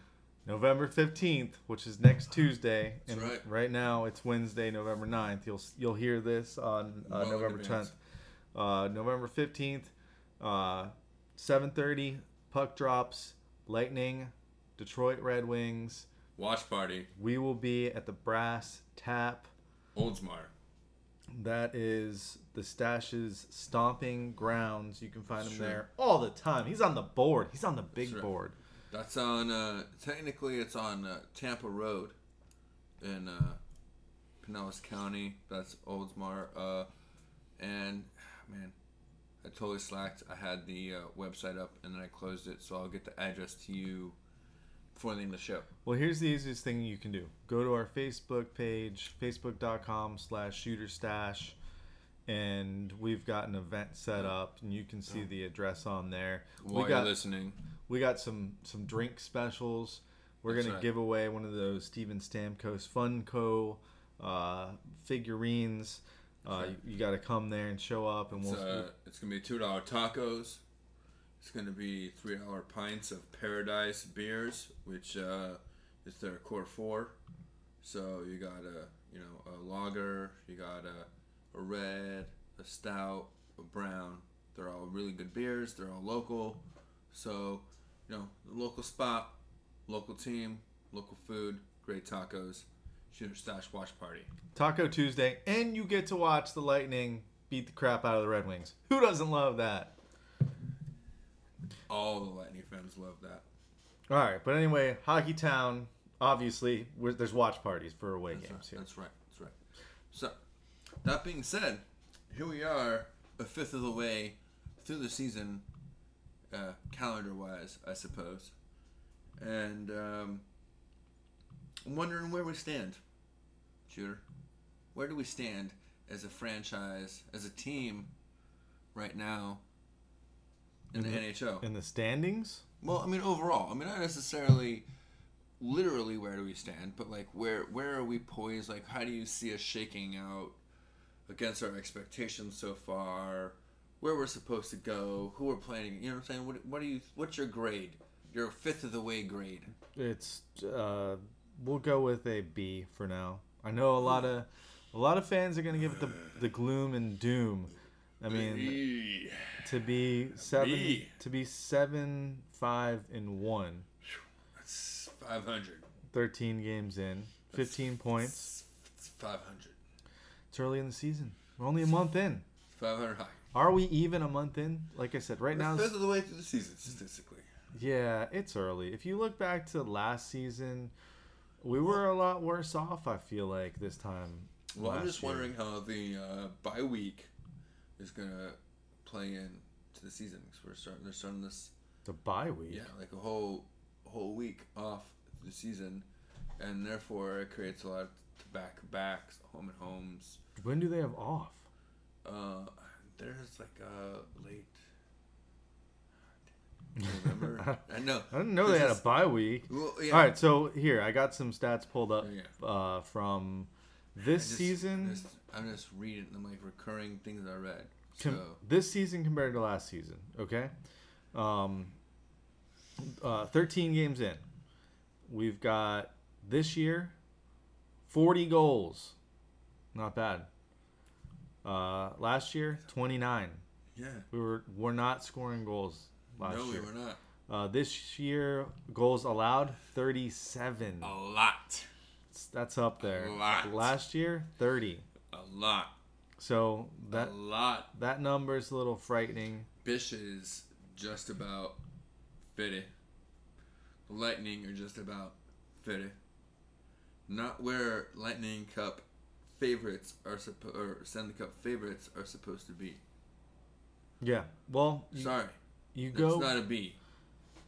November fifteenth, which is next (sighs) Tuesday, That's and right. now it's Wednesday, November 9th. You'll you'll hear this on uh, Well November tenth. Uh, November fifteenth, uh, seven thirty. Puck drops. Lightning, Detroit Red Wings. Watch party, We will be at the Brass Tap. Oldsmar. That is the Stash's stomping grounds. You can find him Sure. there all the time. He's on the board. He's on the big board. That's on. Uh, technically, it's on uh, Tampa Road, in uh, Pinellas County. That's Oldsmar. Uh, and man, I totally slacked. I had the uh, website up and then I closed it, so I'll get the address to you before the end of the show. Well, here's the easiest thing you can do. Go to our Facebook page, facebook.com slash shooter stash, and we've got an event set up, and you can see the address on there. While we got you're listening, we got some some drink specials. We're gonna right. give away one of those Steven Stamkos Funko uh, figurines. Uh, right. you, you got to come there and show up, and it's, we'll. uh, it's gonna be two dollar tacos. It's gonna be three dollar pints of Paradise beers, which uh, is their core four. So you got a you know a lager, you got a, a red, a stout, a brown. They're all really good beers. They're all local. So you know the local spot, local team, local food, great tacos. Shooter Stash Watch Party. Taco Tuesday, and you get to watch the Lightning beat the crap out of the Red Wings. Who doesn't love that? All the Lightning fans love that. All right, but anyway, Hockey Town. Obviously, there's watch parties for away That's games right. here. That's right. That's right. So, that being said, here we are, a fifth of the way through the season, uh, calendar-wise, I suppose, and um, I'm wondering where we stand, shooter. Where do we stand as a franchise, as a team, right now in the. NHL? In the standings, Well, I mean overall. I mean not necessarily literally where do we stand, but like where where are we poised? Like how do you see us shaking out against our expectations so far? Where we're supposed to go? Who we're planning? You know what I'm saying? What what do you? What's your grade? Your fifth of the way grade. it's uh, we'll go with a B for now. I know a lot of a lot of fans are gonna give it the the gloom and doom. I mean, to be seven to be seven five and one, that's five hundred. 13 games in, 15 points. Five hundred. It's early in the season. We're only a month in. Five hundred high. Are we even a month in? Like I said, right now, fifth of the way through the season statistically. yeah, it's early. If you look back to last season, we were a lot worse off. I feel like this time. Well, I'm just year. wondering how the uh, bye week is gonna play in to the season because we're starting. They're starting this The bye week. Yeah, like a whole whole week off the season, and therefore it creates a lot of back backs, home and homes. When do they have off? Uh, there's like a late. (laughs) November. I know. I didn't know they had a This bye week. Well, yeah. All right, so here I got some stats pulled up Yeah. uh, from this just- season. I'm just, I'm just reading them like recurring things I read. com- this season compared to last season. Okay, um, uh, thirteen games in, we've got this year forty goals, not bad. Uh, last year twenty nine. yeah. We were we're not scoring goals last no, year. No, we were not. Uh, this year goals allowed thirty seven. A lot. That's up there. lot. Last year thirty. A lot. So that a lot. that number is a little frightening. Bish is just about fitty. The Lightning are just about fitty. Not where Lightning Cup favorites are supposed or Stanley Cup favorites are supposed to be. Yeah. Well, Sorry, you it's go not a B.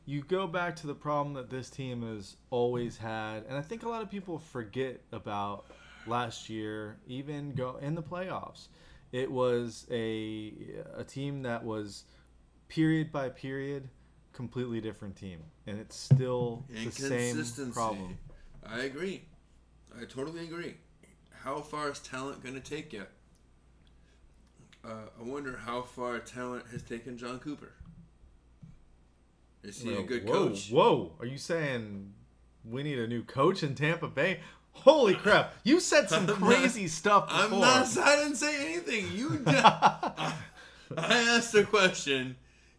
you go back to the problem that this team has always had, and I think a lot of people forget about last year, even go in the playoffs. It was a a team that was period by period completely different team, and it's still the same problem. I agree. I totally agree. How far is talent going to take you? Uh, I wonder how far talent has taken Jon Cooper. Is he a good whoa, coach? Whoa, are you saying we need a new coach in Tampa Bay? Holy crap! You said some (laughs) I'm not- crazy stuff before. I'm not. I didn't say anything. You. (laughs) Did. I asked a question.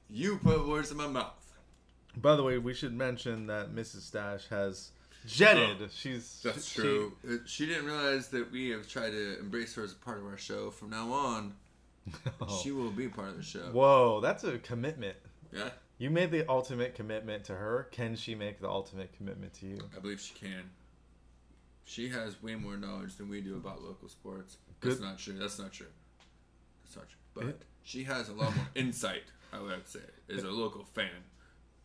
You put words in my mouth. By the way, we should mention that Mrs. Stash has jetted. Oh, She's That's she- true. Uh, She didn't realize that we have tried to embrace her as a part of our show. From now on, Oh. (laughs) she will be part of the show. Whoa, that's a commitment. Yeah, You made the ultimate commitment to her. Can she make the ultimate commitment to you? I believe she can. She has way more knowledge than we do about local sports. That's Good. not true. That's not true. That's not true. But It- she has a lot more (laughs) insight. I would say, as a local fan,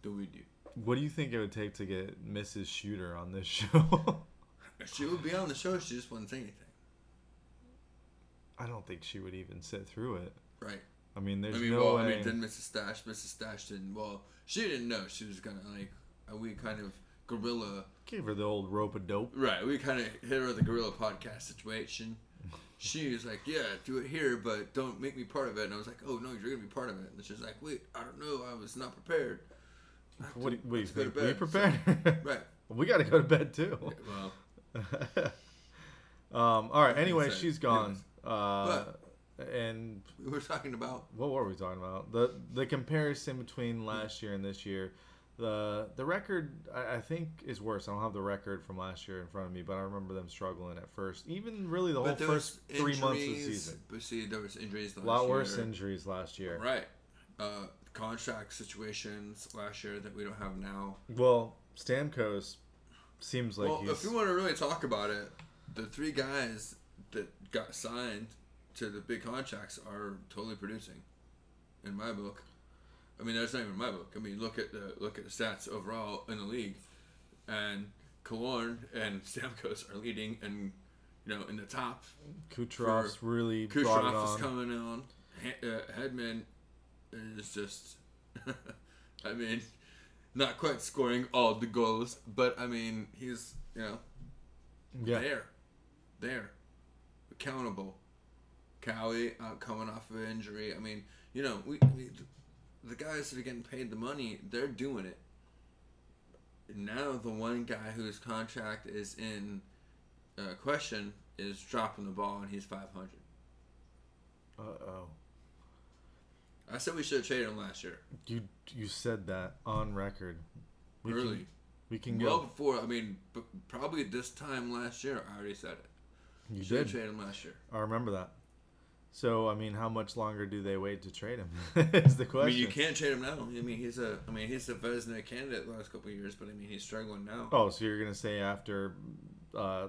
than we do. What do you think it would take to get Mrs. Shooter on this (laughs) show? She would be on the show. She just wouldn't say anything. I don't think she would even sit through it. Right. I mean, there's I mean, no well, way. I mean, then Mrs. Stash, Mrs. Stash didn't. Well, she didn't know she was gonna like. We kind of gorilla. Give her the old rope of dope. Right. We kind of hit her with the gorilla podcast situation. She was like, "Yeah, do it here, but don't make me part of it." And I was like, "Oh no, you're gonna be part of it." And she's like, "Wait, I don't know. I was not prepared." What do you, what do you go to think? We bed." prepared? (laughs) Right. we got to go to bed too. Well, (laughs) um, all right. Anyway, she's gone. Uh, and we were talking about what were we talking about? The the comparison between last year and this year. The the record I, I think is worse. I don't have the record from last year in front of me, but I remember them struggling at first. Even really the whole but there first three months of the season. But see, there was injuries. A lot worse year. injuries last year. Right. Uh, contract situations last year that we don't have now. Well, Stamkos seems like well, if you want to really talk about it, the three guys that got signed to the big contracts are totally producing, in my book. I mean, that's not even my book. I mean, look at the look at the stats overall in the league, and Killorn and Stamkos are leading, and you know, in the top. Kucherov's for- really Kucherov is coming on. He- uh, Hedman is just, (laughs) I mean, not quite scoring all the goals, but I mean, he's you know Yeah, there, there, accountable. Cowie uh, coming off of an injury. I mean, you know, we, we the guys that are getting paid the money, they're doing it. Now the one guy whose contract is in uh, question is dropping the ball, and he's five hundred. Uh oh. I said we should have traded him last year, You you said that on record. We early. Can, we can well go. before. I mean, b- probably this time last year. I already said it. You Should have traded him last year. I remember that. So I mean, how much longer do they wait to trade him? (laughs) is the I question. mean, you can't trade him now. I mean, he's a. I mean, he's a Vezina candidate the last couple of years, but I mean, he's struggling now. Oh, so you're gonna say after uh,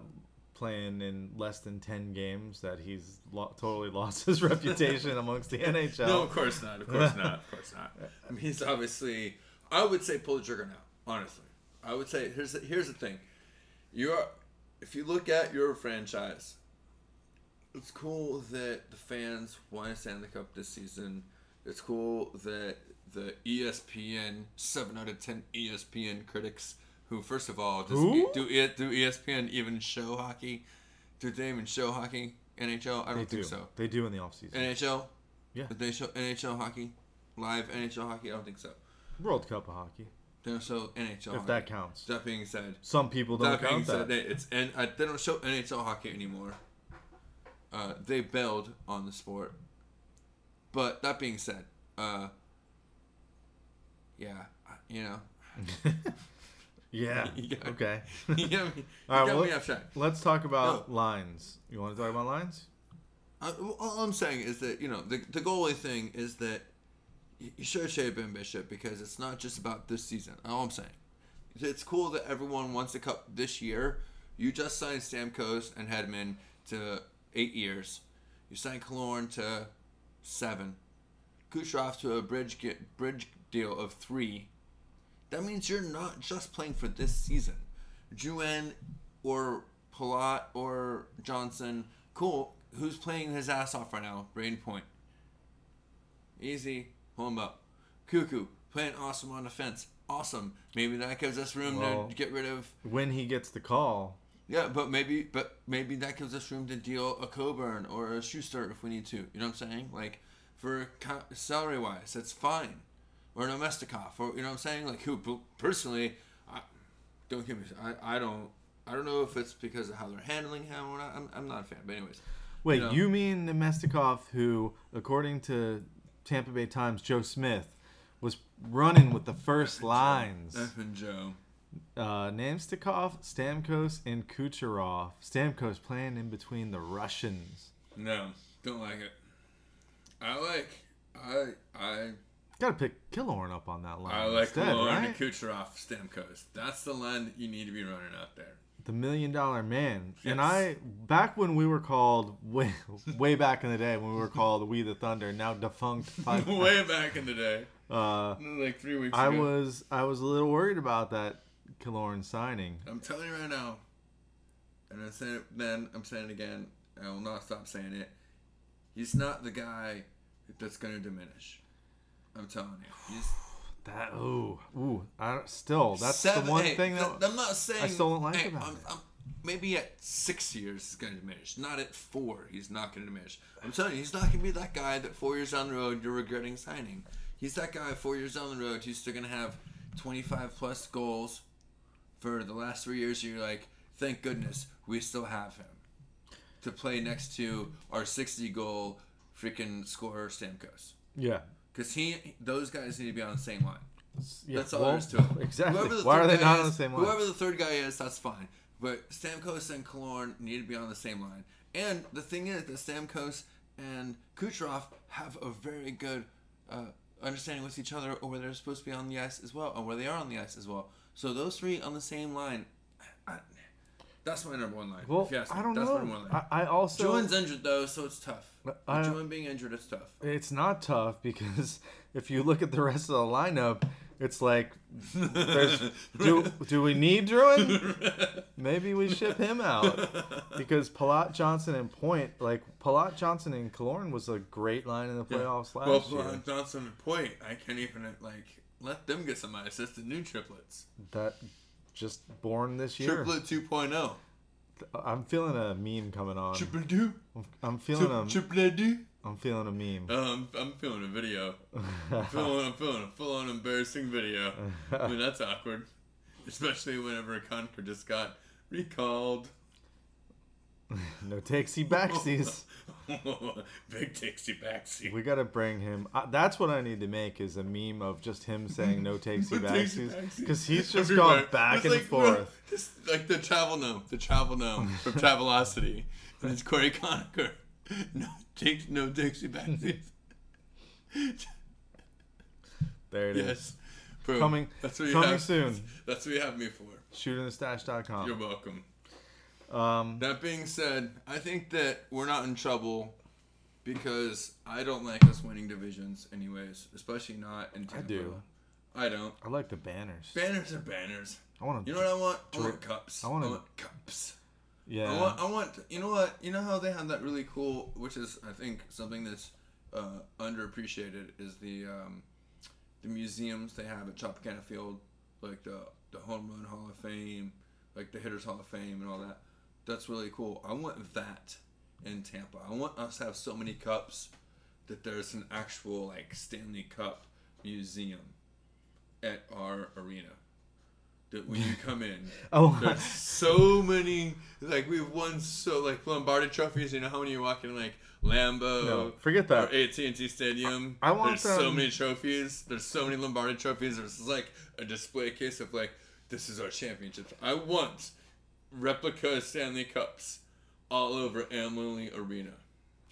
playing in less than ten games that he's lo- totally (laughs) lost his reputation amongst the (laughs) NHL? No, of course not. Of course not. Of course not. I mean, he's obviously. I would say pull the trigger now. Honestly, I would say here's the, here's the thing. You're if you look at your franchise, it's cool that the fans won a Stanley Cup this season. It's cool that the ESPN seven out of ten ESPN critics, who first of all does Who? do it do ESPN even show hockey? Do they even show hockey? NHL? I don't do. think so. They do in the offseason. NHL? Yeah. Did they show NHL hockey? Live NHL hockey? I don't think so. World Cup of hockey, They don't show NHL. if hockey. that counts. That being said, Some people don't that being count said, that. they, it's and uh, they don't show NHL hockey anymore. Uh, they bailed on the sport. But that being said, uh, yeah, you know, (laughs) yeah. (laughs) You got- Okay. (laughs) you got me, you All right, well, me off. Let's talk about lines. You want to talk about lines? Uh, all I'm saying is that you know the the goalie thing is that you you should shave Ben Bishop because it's not just about this season. All I'm saying, it's cool that everyone wants a cup this year. You just signed Stamkos and Hedman to eight years. You signed Killorn to seven. Kucherov to a bridge get, bridge deal of three. That means you're not just playing for this season. Juan or Palat or Johnson, cool. Who's playing his ass off right now? Brayden Point. Easy. Pull him up. Koekkoek, playing awesome on defense. Awesome. Maybe that gives us room Well- to get rid of When he gets the call, yeah, but maybe, but maybe that gives us room to deal a Coburn or a Sustr if we need to. You know what I'm saying? Like for co- salary wise, that's fine. Or an Omestikov, or you know what I'm saying? Like who personally, I, don't give me. I, I don't. I don't know if it's because of how they're handling him or not. I'm, I'm not a fan. But anyways, Wait, know. you mean Namestnikov, who, according to Tampa Bay Times, Joe Smith, was running with the first lines. F and Joe. Uh, Namestnikov, Stamkos, and Kucherov. Stamkos playing in between the Russians. No, don't like it. I like. I I Got to pick Killorn up on that line. I like instead, Malone right? and Kucherov, Stamkos. That's the line that you need to be running out there. the million dollar man. And I, back when we were called, way, way back in the day when we were called We the Thunder, now defunct. (laughs) Way back in the day, uh, like three weeks I ago. was I was a little worried about that Killorn signing. I'm telling you right now, and I said it then, I'm saying it again, I will not stop saying it. He's not the guy that's going to diminish. I'm telling you. He's (sighs) That ooh ooh. I still that's seven, the one hey, thing th- that I'm not saying. I still don't like hey, about I'm, it. I'm- maybe at six years it's going to diminish. Not at four. He's not going to diminish. I'm telling you, he's not going to be that guy that four years down the road you're regretting signing. He's that guy four years down the road who's still going to have 25 plus goals for the last three years. You're like, thank goodness we still have him to play next to our 60 goal freaking scorer Stamkos. yeah. Because he, those guys need to be on the same line. yeah. That's all well, there is to it. (laughs) Exactly. Why are they not on is- the same line? Whoever the third guy is, that's fine. But Stamkos and Killorn need to be on the same line. And the thing is that Stamkos and Kucherov have a very good uh, understanding with each other, or where they're supposed to be on the ice as well, or where they are on the ice as well. So those three on the same line, I, that's my number one line. Well, if you ask me. I don't that's know. my number one line. I, I also Julian's injured though, so it's tough. I- being injured, it's tough. it's not tough because (laughs) if you look at the rest of the lineup, it's like there's do (laughs) do we need Drouin? Maybe we ship him out because Palat Johnson and Point like Palat Johnson and Killorn was a great line in the playoffs last well, year. Brian Johnson and Point, I can't even like let them get some ice. That's the new triplets. That just born this year. Triplet 2.0. I'm feeling a meme coming on. Triplet 2. I'm feeling a Triplet 2. I'm feeling a meme. Um, I'm feeling a video. I'm (laughs) feeling, I'm feeling a full-on embarrassing video. I mean, that's awkward, especially whenever a Conker just got recalled. (laughs) no takesy backsies. (laughs) Big takesy backsy. We gotta bring him. Uh, that's what I need to make is a meme of just him saying no (laughs) takesy backsies because he's just Everywhere. gone back It's and like, forth. Just like the travel gnome, the travel gnome from Travelocity. And it's Cory Conacher. No takes no Dixie backsies. There it is. yes. Boom. Coming- That's what you coming have. soon. That's what you have me for. You're welcome. Um, That being said, I think that we're not in trouble because I don't like us winning divisions, anyways. Especially not in Tampa. I do. I don't. I like the banners. Banners are banners. I want to. You know what I want? I want cups. I I wanna- want cups. yeah. I want. I want. You know what? You know how they have that really cool, which is I think something that's uh, underappreciated is the um, the museums they have at Tropicana Field, like the the Home Run Hall of Fame, like the Hitters Hall of Fame, and all that. That's really cool. I want that in Tampa. I want us to have so many cups that there's an actual like Stanley Cup museum at our arena. That when you come in, (laughs) oh, there's so many like we've won so like Lombardi trophies. You know how many you walk in like Lambeau no, forget that. AT and T Stadium. I want There's so many trophies. There's so many Lombardi trophies. There's like a display case of like this is our championships. I want replica Stanley Cups all over Amalie Arena.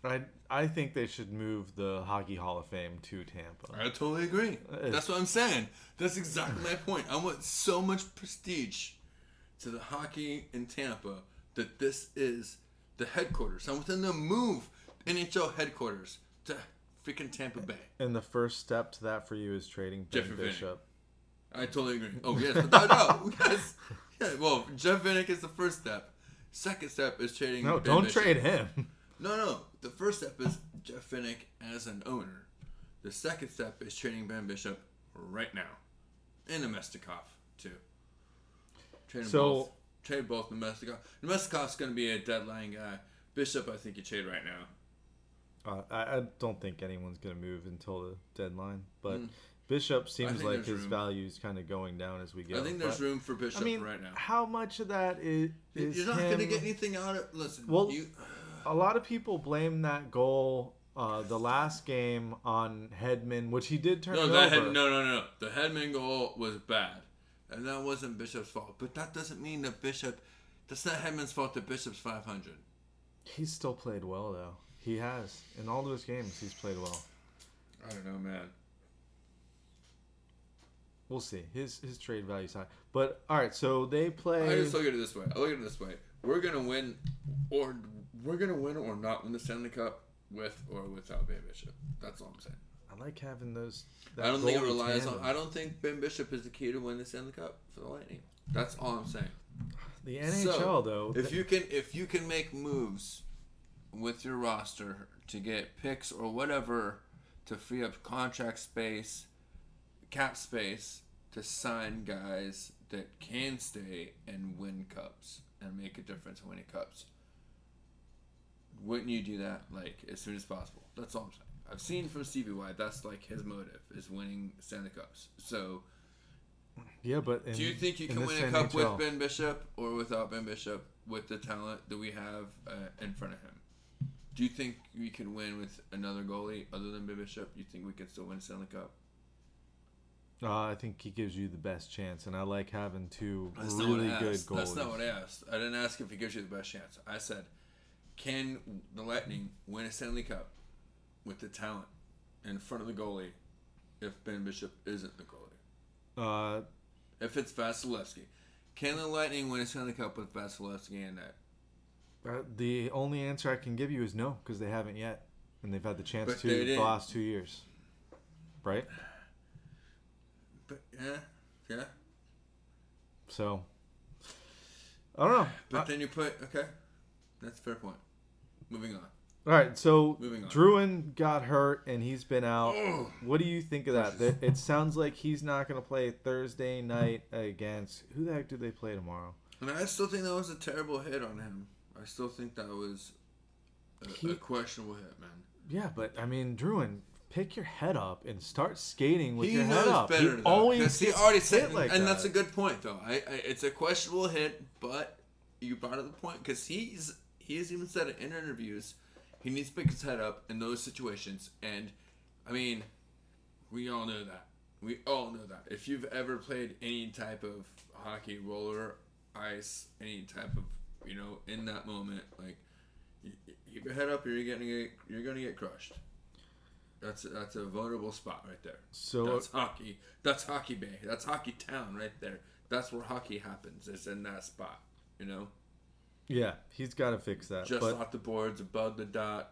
I I think they should move the Hockey Hall of Fame to Tampa. I totally agree. Uh, That's what I'm saying. That's exactly my point. I want so much prestige to the hockey in Tampa that this is the headquarters. I want them to move NHL headquarters to freaking Tampa Bay. And the first step to that for you is trading Ben Jeffrey Vinny. Bishop. I totally agree. Oh yes, without doubt. (laughs) Yes. Yeah, well, Jeff Vinik is the first step. Second step is trading. No, Ben don't Bishop. trade him. (laughs) No, no. The first step is Jeff Vinik as an owner. The second step is trading Ben Bishop right now, and Namestnikov too. Trade So- both. Trade both Namestnikov. Namestnikov's going to be a deadline guy. Bishop, I think you trade right now. Uh, I, I don't think anyone's gonna move until the deadline, but Mm. Bishop seems like his room. value is kind of going down as we go. I think there's but- room for Bishop I mean, right now. how much of that is, is You're not going to get anything out of. Listen, Well, you. a lot of people blame that goal, uh, the last game, on Hedman, which he did turn No, that over. head, no, no, no. The Hedman goal was bad, and that wasn't Bishop's fault. But that doesn't mean that Bishop. That's not Hedman's fault. That Bishop's 500. He's still played well though. He has in all those games. He's played well. I don't know, man. We'll see. His his trade value's high, but all right. So they play. I just look at it this way. I look at it this way. We're gonna win, or we're gonna win or not win the Stanley Cup with or without Ben Bishop. That's all I'm saying. I like having those. I don't think it relies on. I don't think Ben Bishop is the key to win the Stanley Cup for the Lightning. That's all I'm saying. the NHL So, though. If you can, if you can make moves with your roster to get picks or whatever to free up contract space, cap space to sign guys that can stay and win cups and make a difference in winning cups. Wouldn't you do that like as soon as possible? That's all I'm saying. I've seen from Stevie White that's like his motive is winning Stanley Cups. So yeah, but in, do you think you can win a cup NHL with Ben Bishop or without Ben Bishop with the talent that we have uh, in front of him? Do you think we can win with another goalie other than Ben Bishop? You think we can still win Stanley Cup? Uh, I think he gives you the best chance, and I like having two That's really good asked. goalies. That's not what I asked. I didn't ask if he gives you the best chance. I said, can the Lightning win a Stanley Cup with the talent in front of the goalie if Ben Bishop isn't the goalie? Uh, If it's Vasilevsky. Can the Lightning win a Stanley Cup with Vasilevsky in that? uh, the only answer I can give you is no, because they haven't yet, and they've had the chance But to the last two years, right? But yeah, yeah. So I don't know. But Uh, then you put okay. That's a fair point. Moving on. all right, so Moving on. Drouin got hurt and he's been out. Oh. What do you think of that? That- It sounds like he's not going to play Thursday night against who the heck do they play tomorrow? And I still think that was a terrible hit on him. I still think that was a, He- a questionable hit, man. Yeah, but I mean, Drouin, pick your head up and start skating with he your head up. better. he though, always he already said, like and that. that's a good point, though. I, I it's a questionable hit, but you brought up the point because he's he has even said it in interviews. He needs to pick his head up in those situations, and I mean, we all know that. We all know that. If you've ever played any type of hockey, roller, ice, any type of you know, in that moment, like you, your head up, or you're getting get, you're gonna get crushed. That's a, that's a vulnerable spot right there. So That's hockey. That's hockey bay. That's hockey town right there. That's where hockey happens. It's in that spot. You know, yeah, he's got to fix that. just but off the boards, above the dot,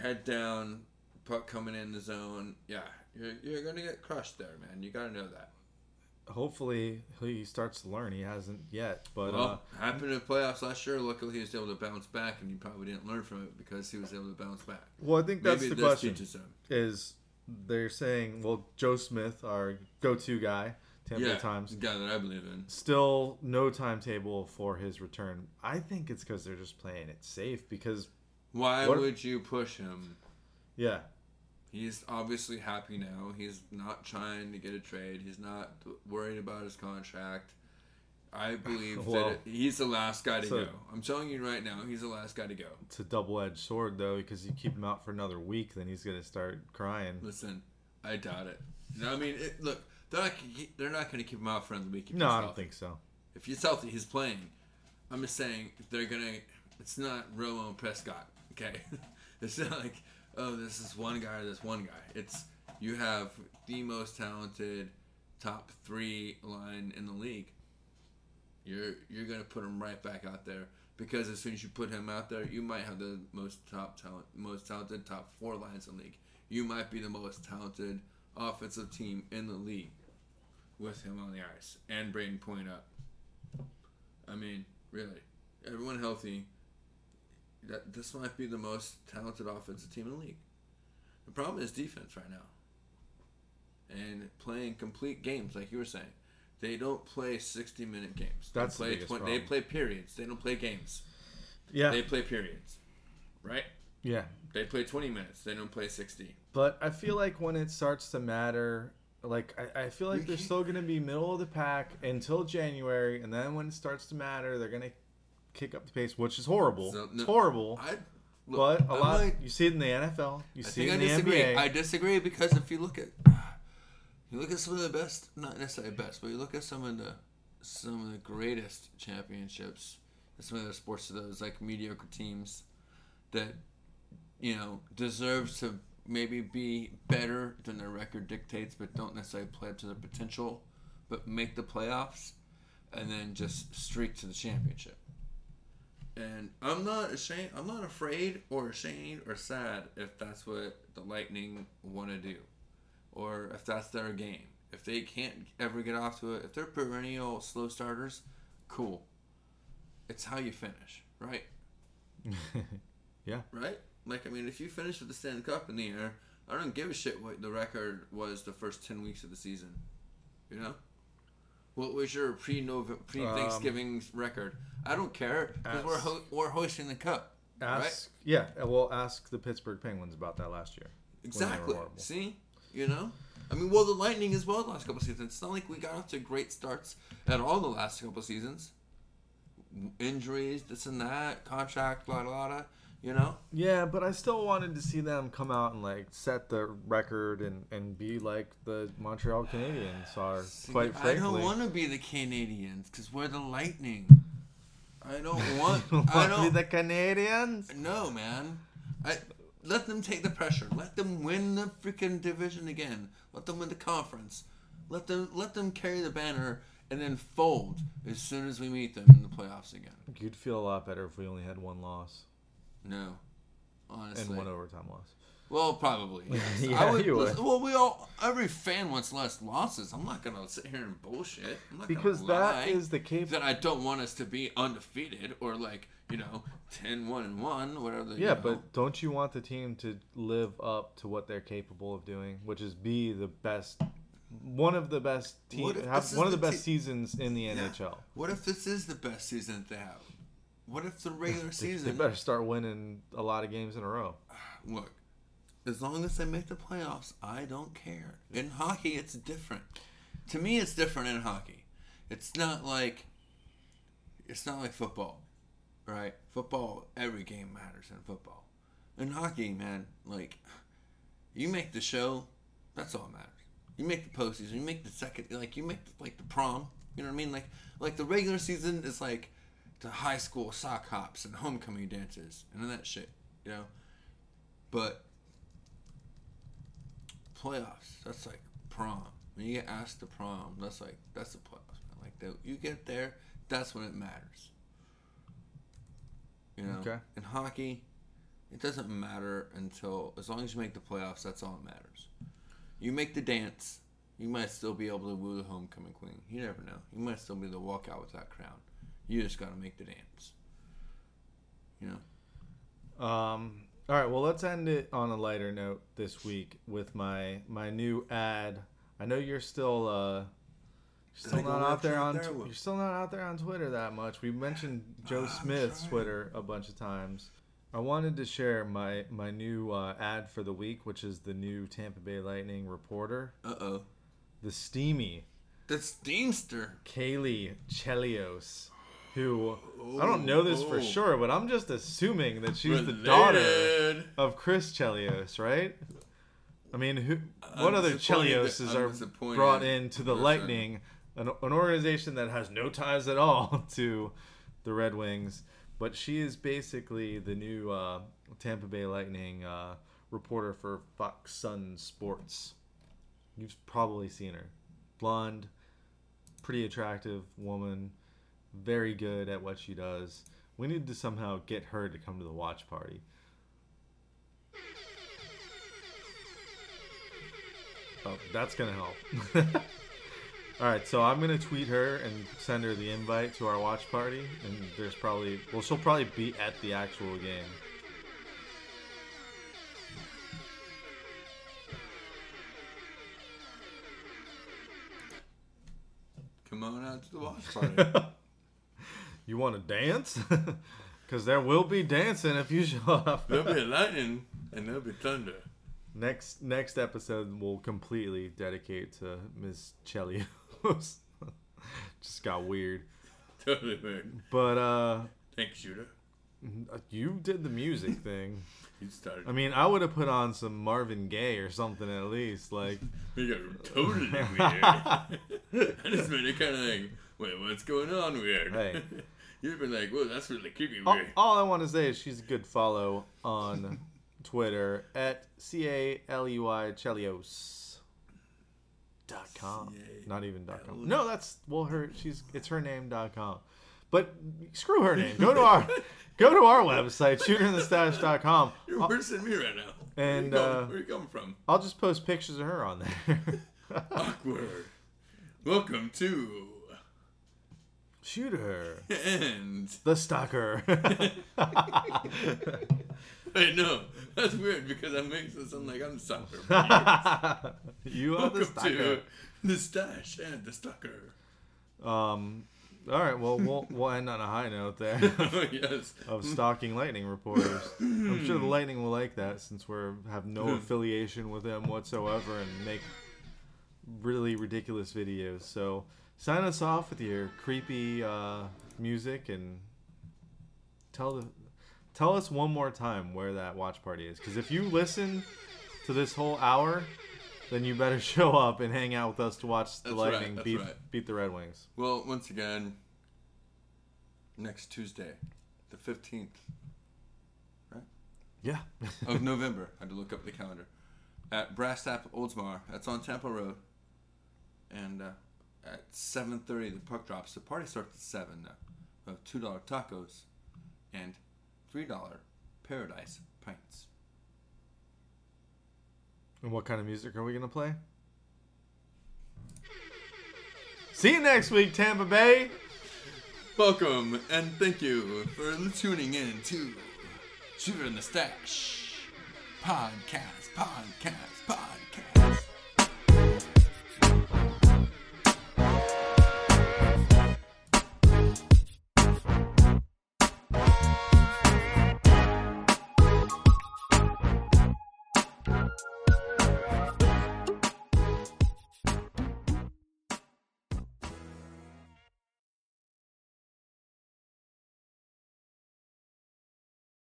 head down, puck coming in the zone, yeah, you're you're gonna get crushed there, man. You gotta know that. Hopefully he starts to learn. He hasn't yet, but uh, well, happened in the playoffs last year. Luckily, he was able to bounce back, and he probably didn't learn from it because he was able to bounce back. well, I think that's Maybe the question. Is they're saying, well, Joe Smith, our go-to guy, Tampa Yeah, Times, guy that I believe in. still no timetable for his return. I think it's because they're just playing it safe. Because Why What- would you push him? yeah, He's obviously happy now. He's not trying to get a trade. He's not worried about his contract. I (laughs) believe Well, that he's the last guy to so- go. I'm telling you right now, he's the last guy to go. it's a double-edged sword though, because you keep him out for another week, then he's gonna start crying. Listen, I doubt it. No, I mean, it, look, they're not, they're not going to keep him out for another week. if No, I don't healthy. think so. If he's healthy, he's playing. I'm just saying they're gonna. It's not Romo Prescott. Okay, (laughs) it's not like oh this is one guy this one guy. It's you have the most talented top three line in the league. You're you're gonna put him right back out there because as soon as you put him out there, you might have the most top talent, most talented top four lines in the league. You might be the most talented offensive team in the league with him on the ice and Brayden Point up. I mean, really, everyone healthy. That this might be the most talented offensive team in the league. The problem is defense right now, and playing complete games like you were saying. They don't play sixty-minute games. They That's the play biggest They play periods. They don't play games. Yeah, They play periods, right? yeah. They play twenty minutes. They don't play sixty. But I feel like when it starts to matter, like I, I feel like they're still gonna be middle of the pack until January, and then when it starts to matter, they're gonna kick up the pace, which is horrible. So, it's horrible. I, look, but a I lot might- you see it in the NFL, you I see it I in the disagree. NBA. I disagree because if you look at you look at some of the best, not necessarily best, but you look at some of the some of the greatest championships, some of the sports of those like mediocre teams that you know deserve to maybe be better than their record dictates, but don't necessarily play up to their potential, but make the playoffs, and then just streak to the championship. And I'm not ashamed. I'm not afraid or ashamed or sad if that's what the Lightning want to do, or if that's their game. If they can't ever get off to it, if they're perennial slow starters, cool. It's how you finish, right? (laughs) yeah, Right? Like I mean, if you finish with the Stanley Cup in the air, I don't give a shit what the record was the first ten weeks of the season. You know. What was your pre pre Thanksgiving um, record? I don't care because we're ho- we're hosting the cup. right? ask yeah. Well, ask the Pittsburgh Penguins about that last year. when they were Exactly. See, you know, I mean, well, the Lightning as well the last couple seasons. It's not like we got off to great starts at all the last couple seasons. Injuries, this and that, contract, blah blah blah. You know, Yeah, but I still wanted to see them come out and like set the record and and be like the Montreal Canadiens (sighs) are. See, quite I don't want to be the Canadiens because we're the Lightning. I don't (laughs) want. Want (laughs) I to be don't. the Canadiens. No, man. I let them take the pressure. Let them win the freaking division again. Let them win the conference. Let them let them carry the banner and then fold as soon as we meet them in the playoffs again. You'd feel a lot better if we only had one loss No, honestly. and one overtime loss. Well, probably. (laughs) Yes. Yeah, I would, you would. Well, we all. Every fan wants less losses. I'm not gonna sit here and bullshit. Because that is the case that I don't want us to be undefeated or like you know 10 1 and 1 whatever the, Yeah, know. but don't you want the team to live up to what they're capable of doing, which is be the best, one of the best team, have this is one of the the best te- seasons in the Yeah. NHL. what if this is the best season that they have what if the (laughs) regular season they better start winning a lot of games in a row. look as long as they make the playoffs I don't care. In hockey it's different. To me it's different in hockey. It's not like it's not like football right? Football every game matters in football. In hockey man like you make the show that's all that matters. You make the postseason you make the second like you make the, like the prom you know what i mean? Like like the regular season is like the high school sock hops and homecoming dances and all that shit you know but playoffs that's like prom when you get asked to prom that's like that's the playoffs man. like the, you get there that's when it matters you know Okay. in hockey it doesn't matter until as long as you make the playoffs. That's all that matters. You make the dance, you might still be able to woo the homecoming queen. You never know. You might still be able to walk out with that crown. You just got to make the dance. You know. Um, all right, well, let's end it on a lighter note this week with my my new ad. I know you're still uh, still not out there on there? tw- you're still not out there on Twitter that much. We mentioned Joe I'm Smith's. Twitter a bunch of times. I wanted to share my my new uh, ad for the week, which is the new Tampa Bay Lightning reporter, Uh oh. the steamy That's steamster. Caley Chelios, who I don't know this for Oh. sure, but I'm just assuming that she's the daughter of Chris Chelios, right? I mean, who? I'm What other Chelioses are brought into the Listen. Lightning, an, an organization that has no ties at all (laughs) to the Red Wings? But she is basically the new uh, Tampa Bay Lightning uh, reporter for Fox Sun Sports. You've probably seen her, blonde, pretty attractive woman, very good at what she does. We need to somehow get her to come to the watch party. Oh, that's gonna help. (laughs) All right, so I'm gonna tweet her and send her the invite to our watch party, and there's probably well, she'll probably be at the actual game. Come on out to the watch (laughs) party. You want to dance? (laughs) Because there will be dancing if you show up. there'll be (laughs) lightning and there'll be thunder. Next next episode will completely dedicate to Miss Chelios. (laughs) Just got weird, Totally weird. but uh, Thanks, shooter. you did the music thing. You started. I mean, I would have put on some Marvin Gaye or something at least. Like, We got totally weird. I just made it kind of like, wait, what's going on weird? Hey. You've been like, whoa, that's really creepy all, all I want to say is she's a good follow on (laughs) Twitter at c a l e y Chelios. Dot com. Not even dot com. No, that's well her she's it's her name dot com. But screw her name. Go to our (laughs) go to our website, shooterinthestash.com. You're worse than me right now. And, where you, uh, where you coming from? I'll just post pictures of her on there. (laughs) Awkward. Welcome to Shoot her. and The stalker. (laughs) wait, no, that's weird because that makes it sound like I'm stalker. (laughs) you are the Welcome stalker. to the stash and the stalker. Um all right, well we'll we'll end on a high note there. (laughs) oh yes. of stalking lightning reporters. I'm sure the lightning will like that since we have no affiliation with them whatsoever and make really ridiculous videos. So sign us off with your creepy uh, music and tell the tell us one more time where that watch party is. Because if you listen to this whole hour, then you better (laughs) show up and hang out with us to watch the That's lightning that's beat right. beat the Red Wings. Well, once again, next Tuesday, the 15th right? Yeah. of (laughs) November. I had to look up the calendar. At Brass Tap Oldsmar. That's on Tampa Road. And uh, at 7.30, the puck drops. The party starts at 7 now. We have $2 tacos and $3 paradise pints. And what kind of music are we gonna play? See you next week, Tampa Bay. Welcome and thank you for tuning in to Shooter in the Stash podcast, podcast,